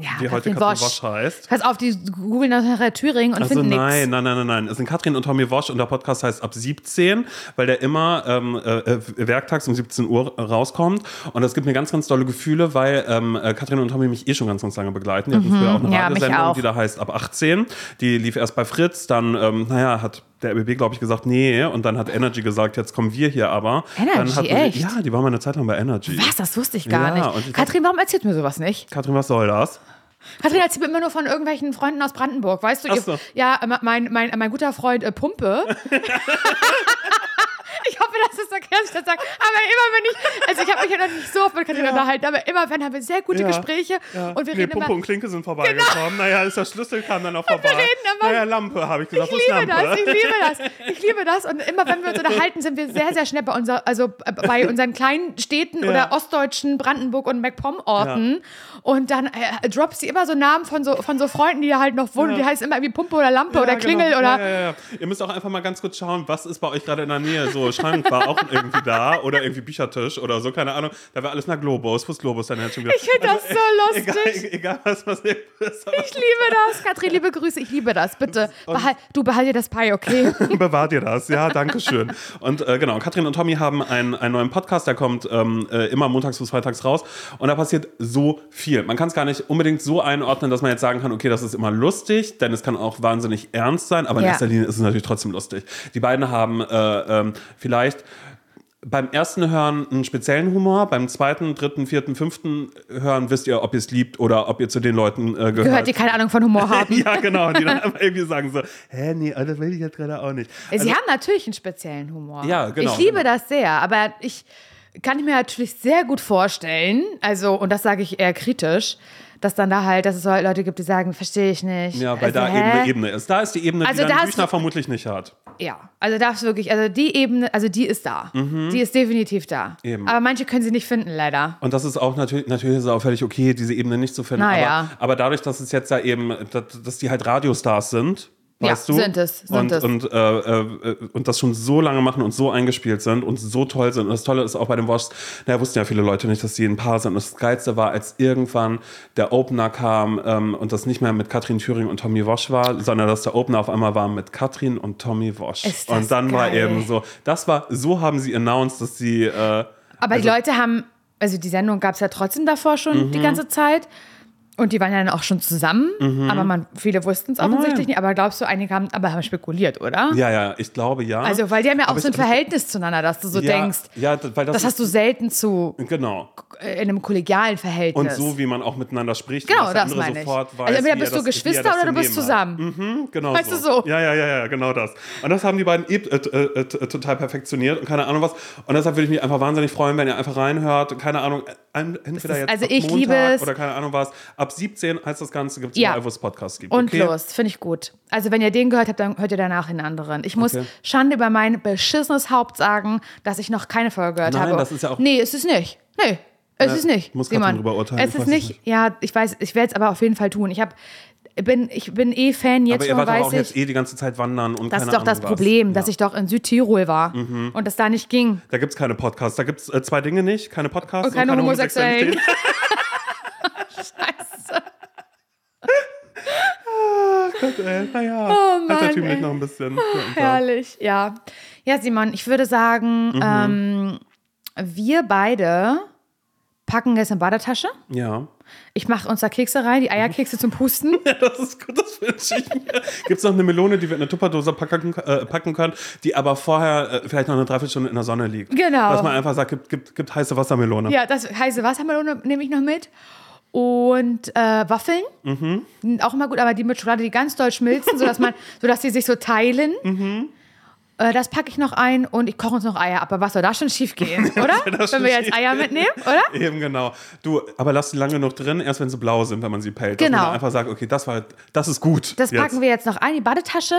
Speaker 1: Ja,
Speaker 2: die heute
Speaker 1: Katrin
Speaker 2: Katrin
Speaker 1: Wosch.
Speaker 2: Wosch heißt.
Speaker 1: Pass auf, die googeln nachher Thüringen und
Speaker 2: Also
Speaker 1: finden nichts.
Speaker 2: nein, nein, nein, nein, nein. Es sind Katrin und Tommy Wosch und der Podcast heißt ab 17, weil der immer ähm, äh, werktags um 17 Uhr rauskommt. Und das gibt mir ganz, ganz tolle Gefühle, weil ähm, äh, Katrin und Tommy mich eh schon ganz, ganz lange begleiten. Die hatten früher auch eine
Speaker 1: Mhm. Ja,
Speaker 2: Radiosendung, die da heißt ab 18. Die lief erst bei Fritz, dann, ähm, naja, hat der RBB, glaube ich, gesagt, nee. Und dann hat Energy gesagt, jetzt kommen wir hier aber.
Speaker 1: Energy,
Speaker 2: hatten
Speaker 1: echt?
Speaker 2: Ja, die waren mal eine Zeit lang bei Energy.
Speaker 1: Was? Das wusste ich gar
Speaker 2: Ja,
Speaker 1: nicht.
Speaker 2: ich-
Speaker 1: Katrin, warum erzählt mir sowas nicht?
Speaker 2: Katrin, was soll das?
Speaker 1: Katrin erzählt mir immer nur von irgendwelchen Freunden aus Brandenburg, weißt du?
Speaker 2: So.
Speaker 1: Ja, mein, mein, mein guter Freund äh, Pumpe. ich hoffe, das ist okay, dass ich das sage. Aber immer wenn ich, also ich habe mich ja noch nicht so oft mit Katrin unterhalten, aber immer wenn haben wir sehr gute
Speaker 2: Ja.
Speaker 1: Gespräche
Speaker 2: Ja.
Speaker 1: und wir
Speaker 2: nee,
Speaker 1: reden
Speaker 2: Pumpe
Speaker 1: immer.
Speaker 2: und Klinke sind vorbeigekommen. Naja, ist der Schlüssel kam dann auch vorbei.
Speaker 1: reden immer-
Speaker 2: Naja, Lampe, habe ich gesagt.
Speaker 1: Ich
Speaker 2: ist
Speaker 1: liebe
Speaker 2: Lampe?
Speaker 1: das, ich liebe das, ich liebe das. Und immer wenn wir uns unterhalten, sind wir sehr, sehr schnell bei, unser, also äh, bei unseren kleinen Städten
Speaker 2: Ja.
Speaker 1: oder ostdeutschen Brandenburg und MacPom-Orten. Und dann äh, droppt sie immer so Namen von so, von so Freunden, die da halt noch wohnen.
Speaker 2: Ja.
Speaker 1: Die heißen immer irgendwie Pumpe oder Lampe
Speaker 2: Ja,
Speaker 1: oder Klingel
Speaker 2: genau.
Speaker 1: oder.
Speaker 2: Ja, ja, ja. Ihr müsst auch einfach mal ganz kurz schauen, was ist bei euch gerade in der Nähe. So, Schrank war auch irgendwie da oder irgendwie Büchertisch oder so, keine Ahnung. Da war alles nach Globus. Wo ist Globus jetzt schon wieder?
Speaker 1: Ich finde das so lustig.
Speaker 2: Egal, egal was passiert ist.
Speaker 1: Ich liebe das. Katrin, liebe Grüße, ich liebe das. Bitte, behal, du behalt dir das Pi, okay?
Speaker 2: Bewahrt ihr das, ja, danke schön. Und äh, genau, Katrin und Tommy haben einen, einen neuen Podcast, der kommt ähm, äh, immer montags bis freitags raus. Und da passiert so viel. Man kann es gar nicht unbedingt so einordnen, dass man jetzt sagen kann, okay, das ist immer lustig, denn es kann auch wahnsinnig ernst sein, aber in
Speaker 1: Ja.
Speaker 2: erster Linie ist es natürlich trotzdem lustig. Die beiden haben äh, ähm, vielleicht beim ersten Hören einen speziellen Humor, beim zweiten, dritten, vierten, fünften Hören wisst ihr, ob ihr es liebt oder ob ihr zu den Leuten äh, gehört.
Speaker 1: Gehört, die keine Ahnung von Humor haben.
Speaker 2: ja, genau, die dann einfach irgendwie sagen so, hä, nee, das will ich jetzt gerade auch nicht.
Speaker 1: Sie haben natürlich einen speziellen Humor.
Speaker 2: Ja, genau,
Speaker 1: Ich liebe
Speaker 2: genau.
Speaker 1: das sehr, aber ich kann mir natürlich sehr gut vorstellen, also, und das sage ich eher kritisch, dass dann da halt, dass es halt Leute gibt, die sagen, verstehe ich nicht.
Speaker 2: Ja, weil
Speaker 1: also,
Speaker 2: da
Speaker 1: hä?
Speaker 2: eben eine Ebene ist. Da ist die Ebene,
Speaker 1: Also
Speaker 2: die
Speaker 1: da
Speaker 2: dann Büchner vermutlich nicht hat.
Speaker 1: Ja, also das ist wirklich, also die Ebene, also die ist da. Die ist definitiv da.
Speaker 2: Mhm. Eben.
Speaker 1: Aber manche können sie nicht finden, leider.
Speaker 2: Und das ist auch natürlich, natürlich ist es auch völlig okay, diese Ebene nicht zu finden.
Speaker 1: Naja.
Speaker 2: Aber, aber dadurch, dass es jetzt ja eben, dass, dass die halt Radiostars sind,
Speaker 1: Ja,
Speaker 2: weißt du?
Speaker 1: sind es, sind
Speaker 2: und,
Speaker 1: es.
Speaker 2: Und, äh, äh, und das schon so lange machen und so eingespielt sind und so toll sind. Und das Tolle ist auch bei den Woschs, naja, wussten ja viele Leute nicht, dass die ein Paar sind. Und das Geilste war, als irgendwann der Opener kam ähm, und das nicht mehr mit Katrin Thüring und Tommy Wosch war, sondern dass der Opener auf einmal war mit Katrin und Tommy
Speaker 1: das
Speaker 2: und dann war
Speaker 1: geil.
Speaker 2: eben so, das war, so haben sie announced, dass sie. Äh,
Speaker 1: Aber
Speaker 2: Also
Speaker 1: die Leute haben, also die Sendung gab es ja trotzdem davor schon die
Speaker 2: Mhm.
Speaker 1: ganze Zeit. Und die waren ja dann auch schon zusammen.
Speaker 2: Mhm.
Speaker 1: Aber man, viele wussten es offensichtlich nicht. Aber glaubst du, einige haben, aber haben spekuliert, oder?
Speaker 2: ja, ja, ich glaube ja.
Speaker 1: Also, weil die haben ja auch
Speaker 2: Aber
Speaker 1: so ein Verhältnis zueinander, dass du so
Speaker 2: ja,
Speaker 1: denkst,
Speaker 2: Ja, weil das,
Speaker 1: das hast du selten zu
Speaker 2: Genau.
Speaker 1: äh, in einem kollegialen
Speaker 2: Und
Speaker 1: Verhältnis.
Speaker 2: so, wie man auch miteinander spricht.
Speaker 1: Genau,
Speaker 2: und
Speaker 1: das meine ich.
Speaker 2: sofort Weiß,
Speaker 1: Also entweder bist du Geschwister
Speaker 2: er
Speaker 1: oder du bist zusammen.
Speaker 2: Mhm, genau
Speaker 1: Weißt
Speaker 2: so.
Speaker 1: du so?
Speaker 2: Ja, ja, ja, ja, genau das. Und das haben die beiden äh, äh, äh, total perfektioniert und keine Ahnung was. Und deshalb würde ich mich einfach wahnsinnig freuen, wenn ihr einfach reinhört. Keine Ahnung, ein- entweder jetzt
Speaker 1: also ich
Speaker 2: Montag
Speaker 1: liebe es.
Speaker 2: oder keine Ahnung was. Ab 17 heißt das Ganze, gibt es
Speaker 1: Ja.
Speaker 2: überall, wo es Podcasts gibt.
Speaker 1: Und
Speaker 2: okay?
Speaker 1: los, finde ich gut. Also wenn ihr den gehört habt, dann hört ihr danach den anderen. Ich muss
Speaker 2: Okay.
Speaker 1: Schande über mein beschissenes Haupt sagen, dass ich noch keine Folge gehört
Speaker 2: Nein,
Speaker 1: habe.
Speaker 2: das ist ja auch-
Speaker 1: Nee, es ist nicht. Nee, es
Speaker 2: Ja,
Speaker 1: ist nicht.
Speaker 2: muss
Speaker 1: Simon.
Speaker 2: drüber urteilen,
Speaker 1: Es ist
Speaker 2: es
Speaker 1: nicht,
Speaker 2: nicht.
Speaker 1: ja, ich weiß, ich werde es aber auf jeden Fall tun. Ich habe bin, ich bin eh Fan jetzt
Speaker 2: Aber ihr
Speaker 1: schon,
Speaker 2: wart doch
Speaker 1: weiß
Speaker 2: auch jetzt
Speaker 1: ich.
Speaker 2: eh die ganze Zeit wandern und
Speaker 1: Das
Speaker 2: keine
Speaker 1: ist doch das
Speaker 2: Ahnung was.
Speaker 1: Problem, dass
Speaker 2: Ja. Mhm.
Speaker 1: ich doch in Südtirol war und das da nicht ging.
Speaker 2: Da gibt es keine Podcasts. Da gibt es äh, zwei Dinge nicht. Keine Podcasts
Speaker 1: Und keine Homosexuellen.
Speaker 2: Homosexualität.
Speaker 1: Scheiße.
Speaker 2: Äh, naja,
Speaker 1: Oh Mann,
Speaker 2: altertümlich
Speaker 1: ey.
Speaker 2: noch ein bisschen. Ja,
Speaker 1: Herrlich, ja. Ja, Simon, ich würde sagen,
Speaker 2: Mhm.
Speaker 1: ähm, wir beide packen jetzt eine Badetasche.
Speaker 2: ja.
Speaker 1: Ich mache uns da Kekse rein, die Eierkekse zum Pusten.
Speaker 2: Das ist gut, das wünsche ich mir. Gibt es noch eine Melone, die wir in eine Tupperdose packen, äh, packen können, die aber vorher äh, vielleicht noch eine Dreiviertelstunde in der Sonne liegt?
Speaker 1: Genau.
Speaker 2: Dass man einfach sagt, gibt, gibt, gibt heiße Wassermelone.
Speaker 1: Ja, das heiße Wassermelone nehme ich noch mit. Und äh, Waffeln,
Speaker 2: Mhm.
Speaker 1: Auch immer gut, aber die mit Schokolade, die ganz doll schmilzen, sodass, man, sodass die sich so teilen.
Speaker 2: Mhm.
Speaker 1: Äh, das packe ich noch ein und ich koche uns noch Eier. Aber was soll da schon schief gehen, oder? Wenn wir jetzt Eier mitnehmen, oder?
Speaker 2: Eben genau. Du, aber lass die lange genug drin, erst wenn sie blau sind, wenn man sie pellt. Dass
Speaker 1: Genau.
Speaker 2: man dann einfach sagt, okay, das war, das ist gut.
Speaker 1: Das packen wir jetzt noch ein, die Badetasche.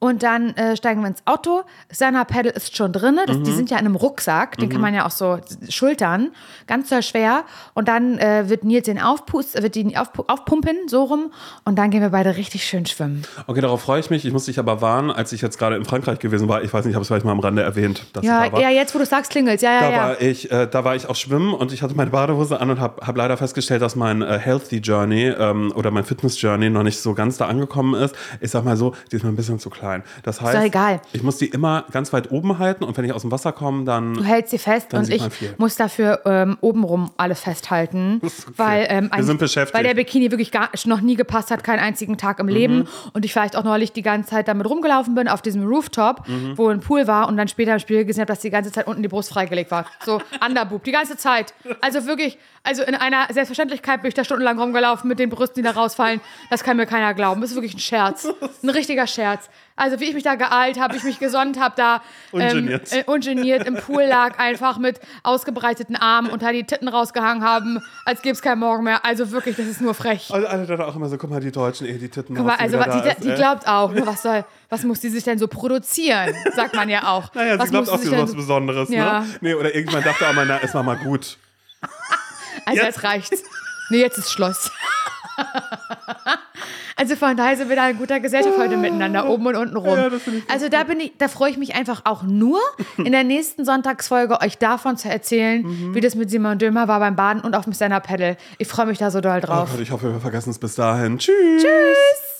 Speaker 1: Und dann äh, steigen wir ins Auto. Sana Pedal ist schon drin. Das,
Speaker 2: Mhm.
Speaker 1: Die sind ja in einem Rucksack. Den kann man ja auch so schultern. Ganz sehr schwer. Und dann äh, wird Nils den aufpust, wird die aufpu aufpumpen, so rum. Und dann gehen wir beide richtig schön schwimmen.
Speaker 2: Okay, darauf freue ich mich. Ich muss dich aber warnen, als ich jetzt gerade in Frankreich gewesen war. Ich weiß nicht, ich habe es vielleicht mal am Rande erwähnt, dass
Speaker 1: Ja,
Speaker 2: ich da war.
Speaker 1: ja, jetzt wo du sagst, klingelt's. Ja, ja,
Speaker 2: Da
Speaker 1: ja.
Speaker 2: war, ich, äh, da war ich auch schwimmen und ich hatte meine Badehose an und habe hab leider festgestellt, dass mein äh, Healthy Journey ähm, oder mein Fitness Journey noch nicht so ganz da angekommen ist. Ich sag mal so, die ist mir ein bisschen zu klein. Das heißt,
Speaker 1: doch egal.
Speaker 2: ich muss die immer ganz weit oben halten und wenn ich aus dem Wasser komme, dann
Speaker 1: Du hältst sie fest und ich muss dafür ähm, obenrum alles festhalten.
Speaker 2: ist okay.
Speaker 1: Weil, ähm,
Speaker 2: Wir
Speaker 1: eigentlich-
Speaker 2: sind beschäftigt.
Speaker 1: Weil der Bikini wirklich gar, noch nie gepasst hat, keinen einzigen Tag im
Speaker 2: Mhm.
Speaker 1: Leben. Und ich vielleicht auch neulich die ganze Zeit damit rumgelaufen bin auf diesem Rooftop,
Speaker 2: Mhm.
Speaker 1: wo ein Pool war und dann später im Spiel gesehen habe, dass die ganze Zeit unten die Brust freigelegt war. So Underboob, die ganze Zeit. Also wirklich, also in einer Selbstverständlichkeit bin ich da stundenlang rumgelaufen mit den Brüsten, die da rausfallen. Das kann mir keiner glauben. Das ist wirklich ein Scherz. Ein richtiger Scherz. Also wie ich mich da geeilt habe, ich mich gesonnt habe, da
Speaker 2: Ungeniert.
Speaker 1: Ähm, äh, ungeniert im Pool lag, einfach mit ausgebreiteten Armen und da die Titten rausgehangen haben, als gäbe es keinen Morgen mehr. Also wirklich, das ist nur frech.
Speaker 2: alle, alle dann auch immer so, guck mal, die Deutschen, eh, die Titten
Speaker 1: Guck mal,
Speaker 2: die
Speaker 1: also was- die,
Speaker 2: da ist,
Speaker 1: die
Speaker 2: ey.
Speaker 1: glaubt auch, ne, was soll, was muss die sich denn so produzieren? Sagt man ja auch.
Speaker 2: Naja,
Speaker 1: was
Speaker 2: sie glaubt auch, sie ist was Besonderes,
Speaker 1: Ja.
Speaker 2: ne? Nee, oder irgendwann dachte auch mal, na, ist mal mal gut.
Speaker 1: Also
Speaker 2: Jetzt-
Speaker 1: jetzt reicht's. Nee, jetzt ist Schluss. Also von daher sind wir da in guter Gesellschaft heute miteinander, oben und unten rum.
Speaker 2: Ja,
Speaker 1: also da bin ich, da freue ich mich einfach auch nur, in der nächsten Sonntagsfolge euch davon zu erzählen,
Speaker 2: Mhm.
Speaker 1: wie das mit Simon Dömer war beim Baden und auf dem Stand-Up Paddle. Ich freue mich da so doll
Speaker 2: Oh
Speaker 1: drauf.
Speaker 2: Gott, ich hoffe, wir vergessen es bis dahin. Tschüss.
Speaker 1: Tschüss.